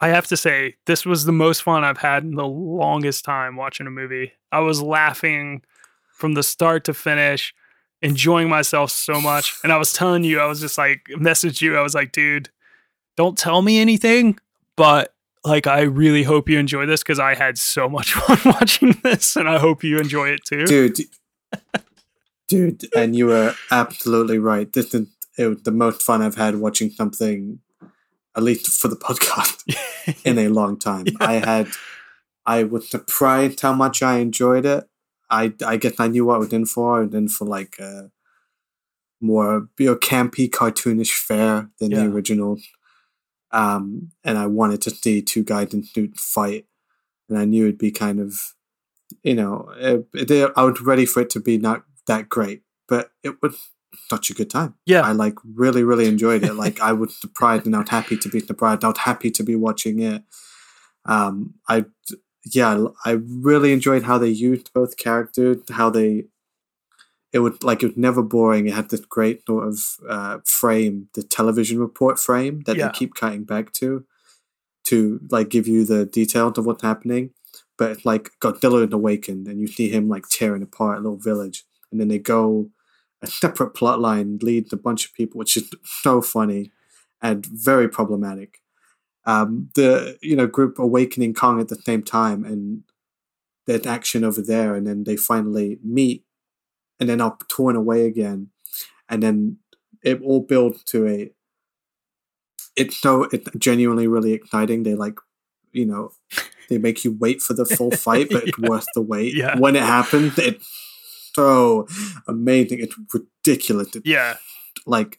I have to say this was the most fun I've had in the longest time watching a movie I was laughing from the start to finish enjoying myself so much and I was telling you I was just like messaged you I was like dude don't tell me anything but like I really hope you enjoy this because I had so much <laughs> fun watching this and I hope you enjoy it too dude. dude, and you were absolutely right. This is it was the most fun I've had watching something, at least for the <laughs> podcast, <laughs> in a long time. I had, I was surprised how much I enjoyed it. I I guess I knew what I was in for. I was in for like a more you know, campy, cartoonish fare than Yeah. the original. Um, and I wanted to see two guys in suits fight, and I knew it'd be kind of, you know, it, it, I was ready for it to be not that great, but it was such a good time. Yeah. I like really, really enjoyed it. Like I was <laughs> surprised and I was happy to be surprised. I was happy to be watching it. Um, I, yeah, I really enjoyed how they used both characters, how they, it would like it was never boring. It had this great sort of uh, frame, the television report frame that Yeah. they keep cutting back to, to like give you the details of what's happening. But it's like Godzilla is awakened, and you see him like tearing apart a little village, and then they go a separate plot line leads a bunch of people, which is so funny and very problematic. Um, the you know group awakening Kong at the same time, and there's action over there, and then they finally meet, and then are torn away again, and then it all builds to a. It's so it's genuinely really exciting. They like, you know, they make you wait for the full <laughs> fight, but it's worth the wait. Yeah. When it happens, it's so amazing. It's ridiculous. It's yeah like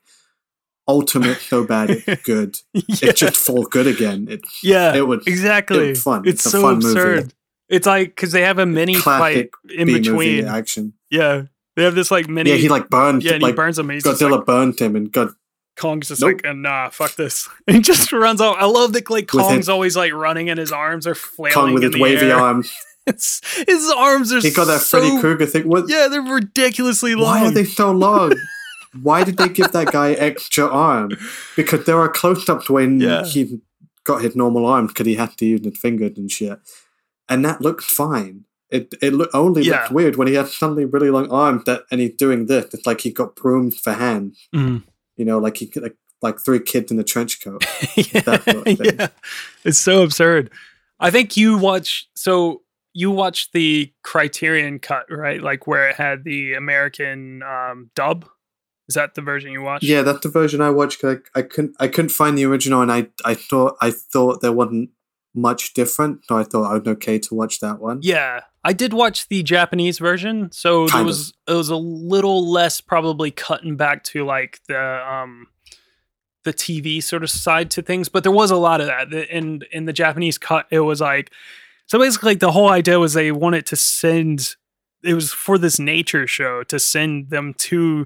ultimate so bad it's <laughs> good. yeah It's just full good again. It, yeah it was- exactly it was fun. it's, It's a so fun movie. absurd it's like because they have a mini fight in between action. yeah they have this like mini yeah, he like burned yeah and like he burns him and he's Godzilla like, burned him and God Kong's just Nope. like, nah, fuck this. And <laughs> he just runs off. I love that like With Kong's his- always like running and his arms are flailing. Kong with his wavy air. arms. <laughs> It's, his arms are He got that so, Freddy Krueger thing. What? Yeah, they're ridiculously long. Why are they so long? <laughs> Why did they give that guy extra arm? Because there are close-ups when Yeah. he got his normal arms because he had to use his fingers and shit, and that looks fine. It it look, only Yeah. looks weird when he has suddenly really long arms that and he's doing this. It's like he got brooms for hands. Mm. You know, like he like like three kids in a trench coat. <laughs> yeah, sort of yeah. It's so absurd. I think you watch so you watched the Criterion cut, right? Like where it had the American um, dub. Is that the version you watched? Yeah, that's the version I watched. 'cause I, I couldn't I couldn't find the original, and I I thought I thought there wasn't much different, so I thought I was okay to watch that one. Yeah, I did watch the Japanese version, so there Kind of. was it was a little less probably cutting back to like the um the TV sort of side to things, but there was a lot of that. In in the Japanese cut, it was like so basically like the whole idea was they wanted to send it was for this nature show to send them to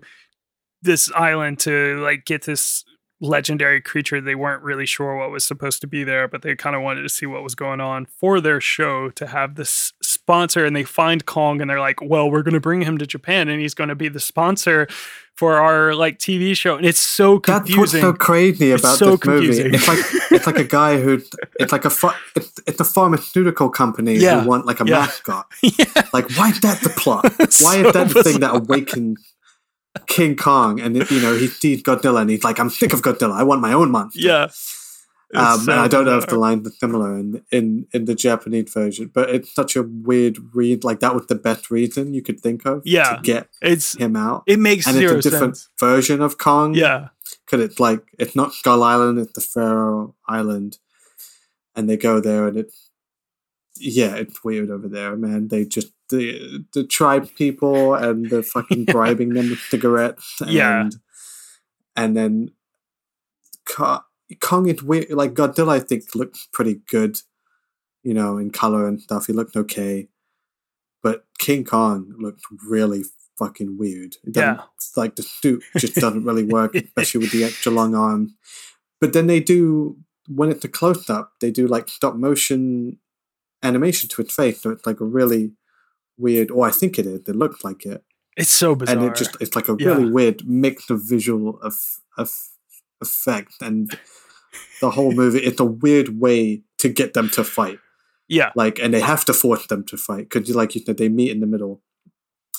this island to like get this legendary creature they weren't really sure what was supposed to be there but they kind of wanted to see what was going on for their show to have this sponsor and they find kong and they're like well we're going to bring him to japan and he's going to be the sponsor for our like tv show and it's so confusing. That's what's so crazy It's about so this movie. It's like it's like a guy who it's like a ph- it's, it's a pharmaceutical company Yeah. who want like a Yeah. mascot. <laughs> yeah Like why is that the plot? <laughs> Why so is that the thing that awakens King Kong? And you know he sees Godzilla and he's like, I'm sick of Godzilla. I want my own monster. yeah Um, so and I don't know if the lines are similar in, in in the Japanese version, but it's such a weird read. Like that was the best reason you could think of Yeah. to get it's him out. it makes and it's a different sense version of Kong. yeah because it's like it's not Skull Island, it's the Faro Island, and they go there, and it's yeah, it's weird over there, man. They just the the tribe people and the fucking <laughs> bribing them with cigarettes, and, Yeah. and then Ko- Kong it weird. Like Godzilla, I think looked pretty good, you know, in color and stuff. He looked okay, but King Kong looked really fucking weird. It Yeah. it's like the suit just doesn't really work, <laughs> especially with the extra long arm. But then they do when it's a close up, they do like stop motion animation to its face, so it's like a really weird. Or I think it is. It looks like it, it's so bizarre and it just it's like a Yeah. really weird mix of visual of of effect and the whole <laughs> movie. It's a weird way to get them to fight yeah like and they have to force them to fight because like you said they meet in the middle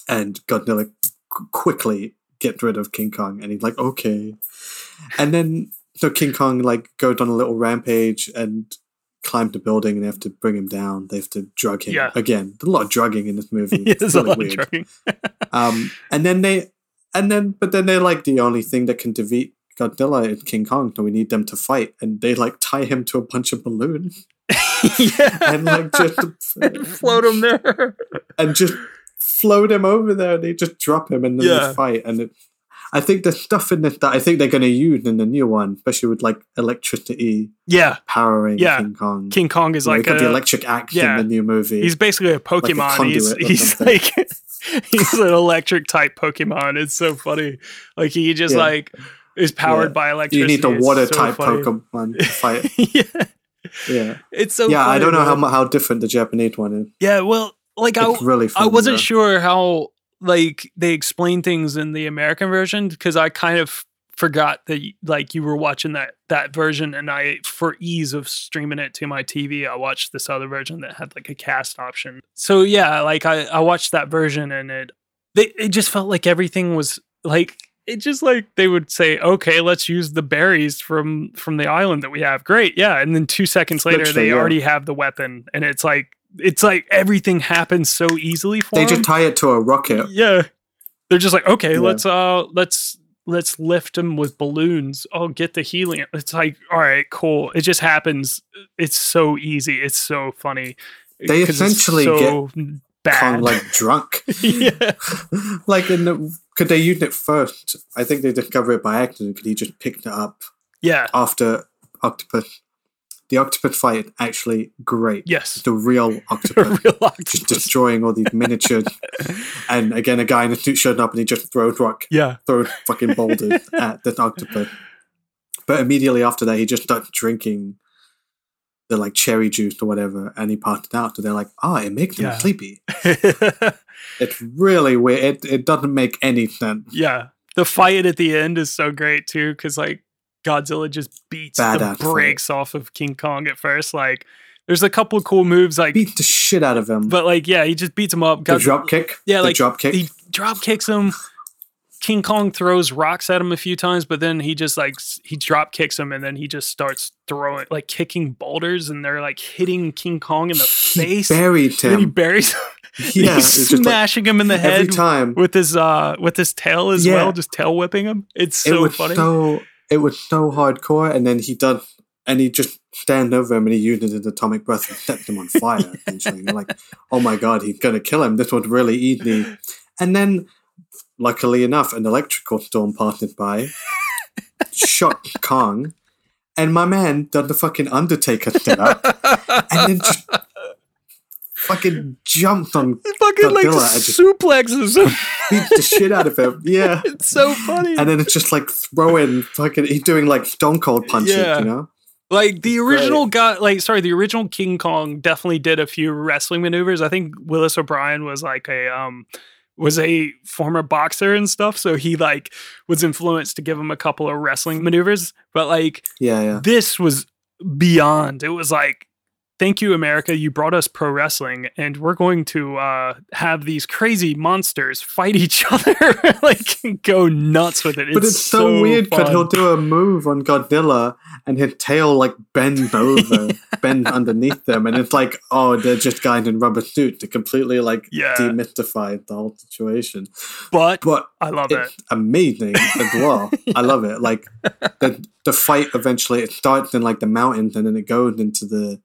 and godzilla qu- quickly gets rid of king kong and he's like okay and then so king kong like goes on a little rampage and climbs the building and they have to bring him down they have to drug him Yeah. again there's a lot of drugging in this movie <laughs> It's it's a really lot of drugging. <laughs> um and then they and then but then they're like the only thing that can defeat Godzilla and King Kong, so we need them to fight, and they like tie him to a bunch of balloons <laughs> yeah and like just float him there and just float him over there. They just drop him and then Yeah. they fight. And it, I think there's stuff in this that I think they're going to use in the new one, especially with like electricity yeah powering Yeah. King Kong. king kong is You know, like got the electric axe yeah. in the new movie. he's basically a pokemon he's conduit or he's like <laughs> he's an electric type pokemon it's so funny like he just Yeah. like is powered Yeah. by electricity you need the water so type funny. Pokemon to <laughs> fight. yeah Yeah, it's so yeah. I don't know how man. how different the Japanese one is. yeah well like I, It's really. I wasn't though. sure how like they explain things in the American version because I kind of forgot that like you were watching that that version and I for ease of streaming it to my TV I watched this other version that had like a cast option. So yeah, like I I watched that version and it they, it just felt like everything was like it just like they would say okay let's use the berries from from the island that we have great yeah and then 2 seconds later Literally, they yeah. already have the weapon and it's like it's like everything happens so easily for They them. just tie it to a rocket. yeah they're just like okay Yeah. let's uh let's let's lift him with balloons oh get the helium it's like all right cool it just happens it's so easy it's so funny They essentially so bad Kong like <laughs> drunk. yeah <laughs> like in the could they use it first? I think they discovered it by accident. Could he just picked it up yeah after Octopus? The Octopus fight actually great. yes The real <laughs> Octopus real just destroying all these miniatures. <laughs> and again, a guy in a suit showed up and he just throws rock, yeah throws fucking boulders <laughs> at this octopus. But immediately after that, he just starts drinking the like cherry juice or whatever, and he passed out. So they're like, "Oh, it makes him Yeah. sleepy." It's really weird. It it doesn't make any sense. yeah. The fight at the end is so great too, because like Godzilla just beats Badass the brakes off of King Kong at first. Like there's a couple of cool moves, like Beat the shit out of him. but like yeah, he just beats him up. the drop kick. Yeah, the like drop kick. he drop kicks him. King Kong throws rocks at him a few times, but then he just like he drop kicks him, and then he just starts throwing like kicking boulders, and they're like hitting King Kong in the he face. buried and then he him. buries him. yeah, <laughs> He's just like smashing him in the head every time. with his uh with his tail as Yeah. well, just tail whipping him. It's it so was funny. so it was so hardcore, and then he does, and he just stand over him and he uses his atomic breath and sets him on fire. <laughs> Essentially, you're like, oh my god, he's gonna kill him. This was really easy, and then, luckily enough, an electrical storm passes by, shot Kong, and my man does the fucking Undertaker set up, and then just fucking jumps on, <laughs> fucking like Godzilla, I just- suplexes <laughs> him. beats the shit out of him. Yeah. <laughs> it's so funny. and then it's just like throwing fucking he's doing like stone cold punches Yeah. you know Like the original guy, like sorry, the original King Kong definitely did a few wrestling maneuvers. I think Willis O'Brien was like a um was a former boxer and stuff, so he like was influenced to give him a couple of wrestling maneuvers. But like yeah yeah this was beyond. It was like, thank you, America. You brought us pro wrestling, and we're going to uh, have these crazy monsters fight each <laughs> other, <laughs> like go nuts with it. but it's so, weird because he'll do a move on Godzilla and his tail like bends <laughs> over, bends underneath them, and it's like, oh, they're just guys in rubber suits to completely like Yeah. demystify the whole situation. but But I love it. amazing as well. I love it. Like the the fight eventually it starts in like the mountains and then it goes into the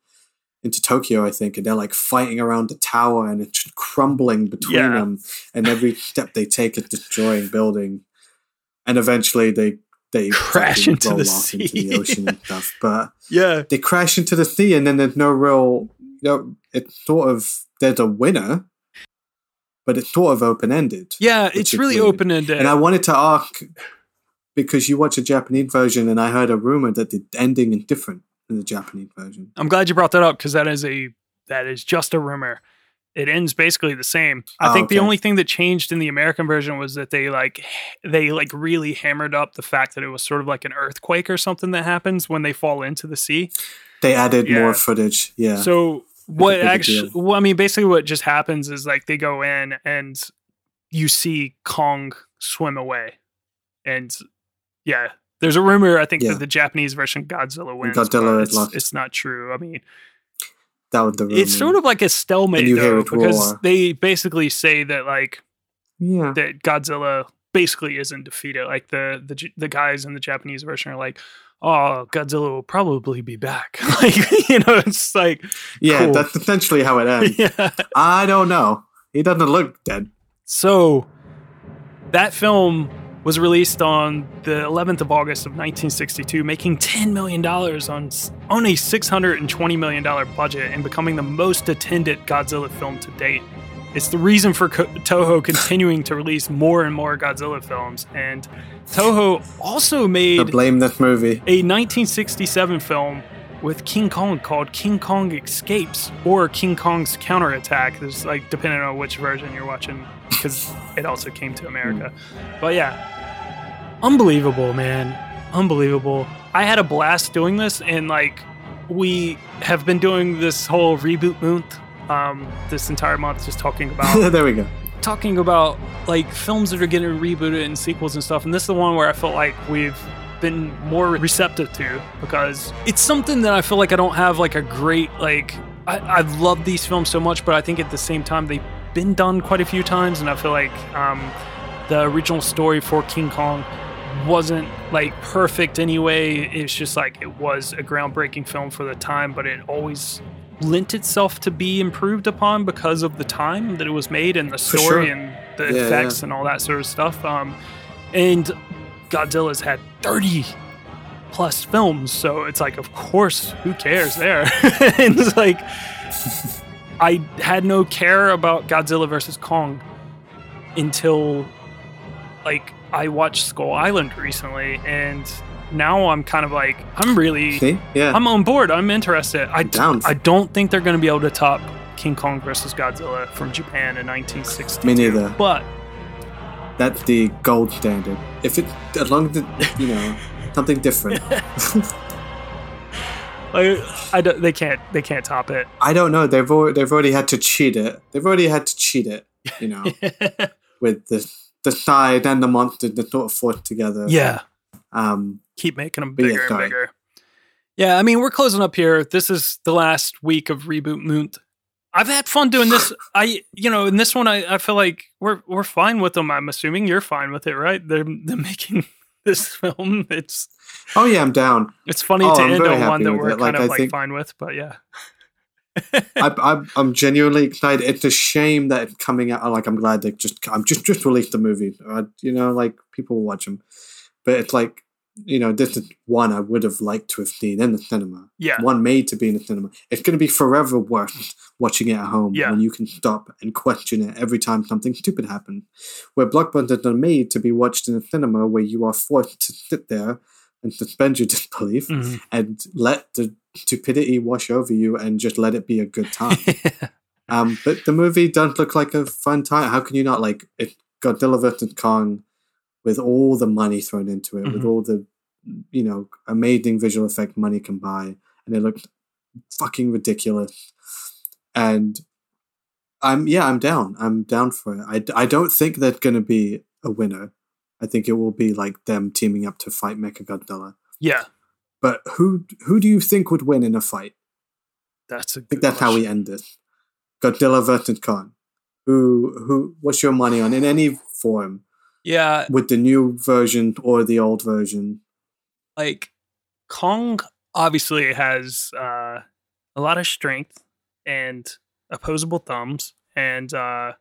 into Tokyo, I think, and they're like fighting around the tower and it's just crumbling between Yeah. them. And every step they take is destroying building. And eventually they they Crash into the off into the ocean and stuff. But <laughs> Yeah, they crash into the sea and then there's no real you know, it's sort of there's a winner, but it's sort of open ended. yeah, it's really open ended. And I wanted to ask because you watch a Japanese version, and I heard a rumor that the ending is different in the Japanese version. I'm glad you brought that up because that is a that is just a rumor. It ends basically the same. I Oh, think the only thing that changed in the American version was that they like they like really hammered up the fact that it was sort of like an earthquake or something that happens when they fall into the sea. They added Yeah. more footage. Yeah. So what actually? Well, I mean, basically, what just happens is like they go in and you see Kong swim away, and yeah, there's a rumor. I think Yeah. that the Japanese version Godzilla wins. Godzilla is it's, lost. it's not true. I mean, that would the rumor. it's sort of like a stalemate And you hear though, because roar. they basically say that like yeah. that Godzilla basically isn't defeated. Like the the the guys in the Japanese version are like. Oh, Godzilla will probably be back. <laughs> like, <laughs> you know, it's like, Yeah, cool. that's essentially how it <laughs> ends. yeah. I don't know. He doesn't look dead. So that film was released on the 11th of August of 1962, making 10 million dollars on on a 620 million dollar budget and becoming the most attended Godzilla film to date. It's the reason for Co- Toho <laughs> continuing to release more and more Godzilla films, and Toho also made blame this movie. a 1967 film with King Kong called King Kong Escapes or King Kong's Counterattack. There's like depending on which version you're watching because it also came to America. But yeah, unbelievable, man, unbelievable. I had a blast doing this, and like we have been doing this whole reboot month. Um, this entire month, just talking <laughs> about there we go. talking about like films that are getting rebooted and sequels and stuff and this is the one where i felt like we've been more receptive to because it's something that i feel like i don't have like a great like i, I love these films so much but i think at the same time they've been done quite a few times and i feel like um, the original story for king kong wasn't like perfect anyway it's just like it was a groundbreaking film for the time but it always lent itself to be improved upon because of the time that it was made and the story sure. and the Yeah, effects yeah. and all that sort of stuff. Um, and Godzilla's had 30 plus films, so it's like, of course, who cares there? and <laughs> it's like, I had no care about Godzilla versus Kong until like I watched Skull Island recently, and now I'm kind of like I'm really See? Yeah. I'm on board. I'm interested. I Down. I don't think they're going to be able to top King Kong versus Godzilla from Japan in 1962. Me neither. But That's the gold standard. If it, as long as it, you know, <laughs> something different. <laughs> I, I don't- they can't they can't top it. I don't know. They've already, they've already had to cheat it. They've already had to cheat it. You know, <laughs> with the the side and the monster that sort of forced together. yeah. Um. keep making them But yeah, bigger and bigger. Yeah, I mean, we're closing up here. This is the last week of Reboot Month. I've had fun doing this. <laughs> I, you know, in this one, I, I feel like we're we're fine with them. I'm assuming you're fine with it, right? They're they're making <laughs> this film. It's Oh yeah, I'm down. it's funny Oh, to I'm end on one that we're. Like, kind of I like think- fine with, but yeah, I, <laughs> I'm I'm genuinely excited. It's a shame that it's coming out. Like I'm glad they just I'm just just released the movie. Uh, you know, like people will watch them, but it's like you know this is one I would have liked to have seen in the cinema. yeah, One made to be in the cinema. It's going to be forever worth watching it at home Yeah. when you can stop and question it every time something stupid happens. Where blockbusters are made to be watched in a cinema where you are forced to sit there and suspend your <laughs> disbelief Mhm. and let the stupidity wash over you and just let it be a good time. <laughs> um, but the movie does look like a fun time. How can you not like it? Godzilla vs Kong with all the money thrown into it, with Mhm. all the you know amazing visual effect money can buy, and it looked fucking ridiculous. And I'm yeah, I'm down. I'm down for it. I, I don't think there's gonna be a winner. I think it will be like them teaming up to fight Mechagodzilla. yeah. But who who do you think would win in a fight? That's a I think that's how we end this. Godzilla versus Kong. Who who? What's your money on in any form? Yeah, With the new version or the old version? like Kong obviously has uh, a lot of strength and opposable thumbs and uh,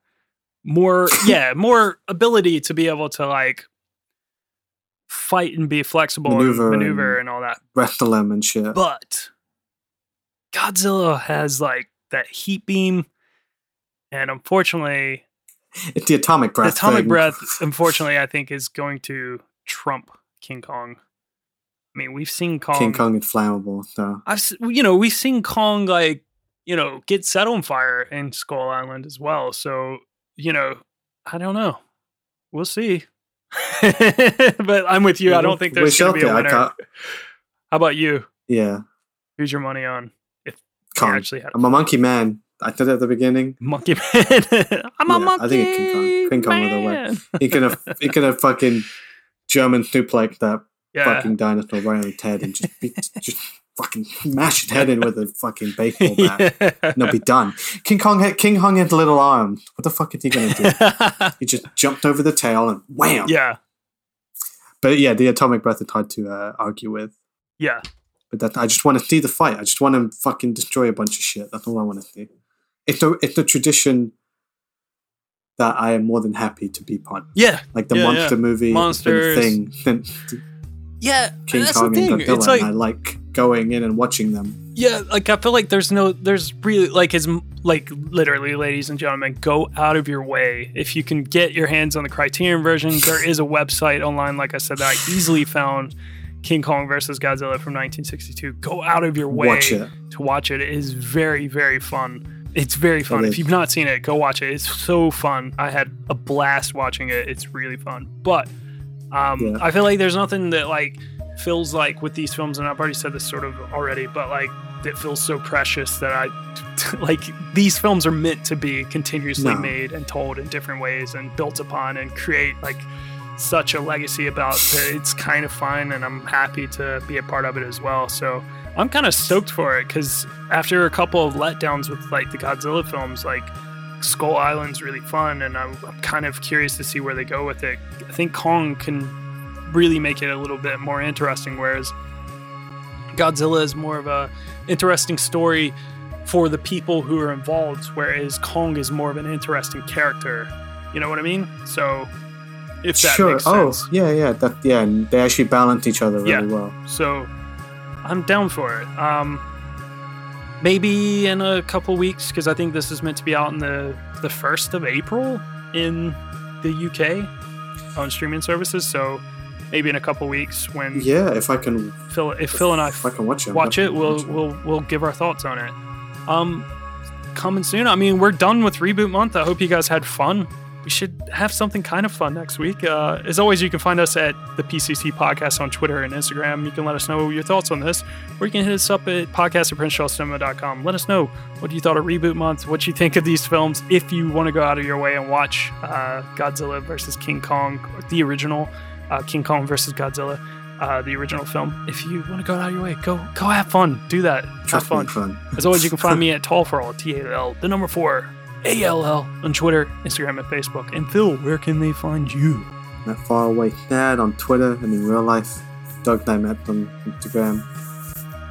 more <laughs> yeah more ability to be able to like fight and be flexible Maneuver and maneuver and- and all that. Wrestle them and shit. But Godzilla has like that heat beam, and unfortunately, the atomic breath. the atomic thing. breath, <laughs> unfortunately, I think is going to trump King Kong. I mean, we've seen Kong. King Kong is flammable. So I've you know we've seen Kong like you know get set on fire in Skull Island as well. So you know I don't know. We'll see. <laughs> but I'm with you. I don't think there's going to be a winner. How about you? yeah, Who's your money on? If Kong. actually had I'm a monkey man. I said at the beginning. monkey man, <laughs> I'm Yeah, a monkey I think it's King Kong. King Kong all the way. man. He could have he could have <laughs> fucking German suplex that Yeah, fucking dinosaur right on its head and just be, <laughs> just fucking smash its head in with a fucking baseball bat. yeah. And it'll be done. King Kong had King Kong had little arms. What the fuck is he gonna do? he just jumped over the tail and wham. yeah, But yeah, the atomic breath is hard to uh, argue with. yeah. But that I just want to see the fight. I just want to fucking destroy a bunch of shit. That's all I want to see. It's a it's a tradition that I am more than happy to be part. of. Yeah, Like the Yeah, monster yeah. movie, Monsters. has been a thing since yeah. King that's Kong the thing. and Godzilla. It's like and I like going in and watching them. Yeah, like I feel like there's no, there's really like his like literally, ladies and gentlemen, go out of your way if you can get your hands on the Criterion version. There is a website online, like I said, that I easily found King Kong versus Godzilla from 1962. Go out of your way Watch it. to watch it. It is very, very fun. It's very fun. If you've not seen it, go watch it. It's so fun. I had a blast watching it. It's really fun. But um, Yeah. I feel like there's nothing that like feels like with these films, and I've already said this sort of already, but like it feels so precious that I <laughs> like these films are meant to be continuously No. made and told in different ways and built upon and create like such a legacy about that it's kind of fun and I'm happy to be a part of it as well. So I'm kind of stoked for it because after a couple of letdowns with like the Godzilla films, like Skull Island's really fun, and I'm, I'm kind of curious to see where they go with it. I think Kong can really make it a little bit more interesting, whereas Godzilla is more of a interesting story for the people who are involved, whereas Kong is more of an interesting character. You know what I mean? So if that sure. makes Oh, yeah, yeah. That yeah, and they actually balance each other really Yeah. well. So I'm down for it. Um, maybe in a couple weeks because I think this is meant to be out in the the first of April in the UK on streaming services. So maybe in a couple weeks when Yeah, if I can, Fil, if Fil and I if I can watch it, watch it, we'll watch it. we'll we'll give our thoughts on it. Um, coming soon. I mean, we're done with reboot month. I hope you guys had fun. We should have something kind of fun next week. Uh, as always, you can find us at the PCC Podcast on Twitter and Instagram. You can let us know your thoughts on this, or you can hit us up at podcast at. Let us know what you thought of reboot month, what you think of these films. If you want to go out of your way and watch uh, Godzilla versus King Kong, the original uh, King Kong versus Godzilla, uh, the original film. If you want to go out of your way, go go have fun. Do that. Have fun. fun. As always, you can find <laughs> me at Tall for All, T A L, the number four, A L L, on Twitter, Instagram, and Facebook. And Fil, where can they find you? That far away dad on Twitter and in real life. Doug I on Instagram.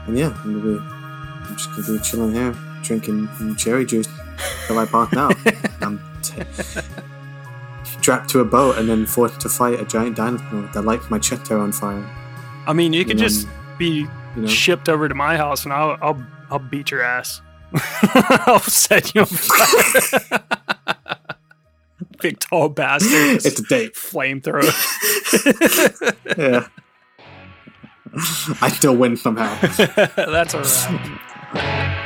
And yeah, I'm, gonna be, I'm just gonna be chilling here, drinking cherry juice till I pass out. <laughs> I'm t- strapped to a boat and then forced to fight a giant dinosaur that lights my chest hair on fire. I mean, you could And just be You know, shipped over to my house, and I'll I'll I'll beat your ass. I'll set you on fire. Big tall bastard. it's a date. flamethrower. <laughs> Yeah. I still win somehow. <laughs> That's all right. <laughs>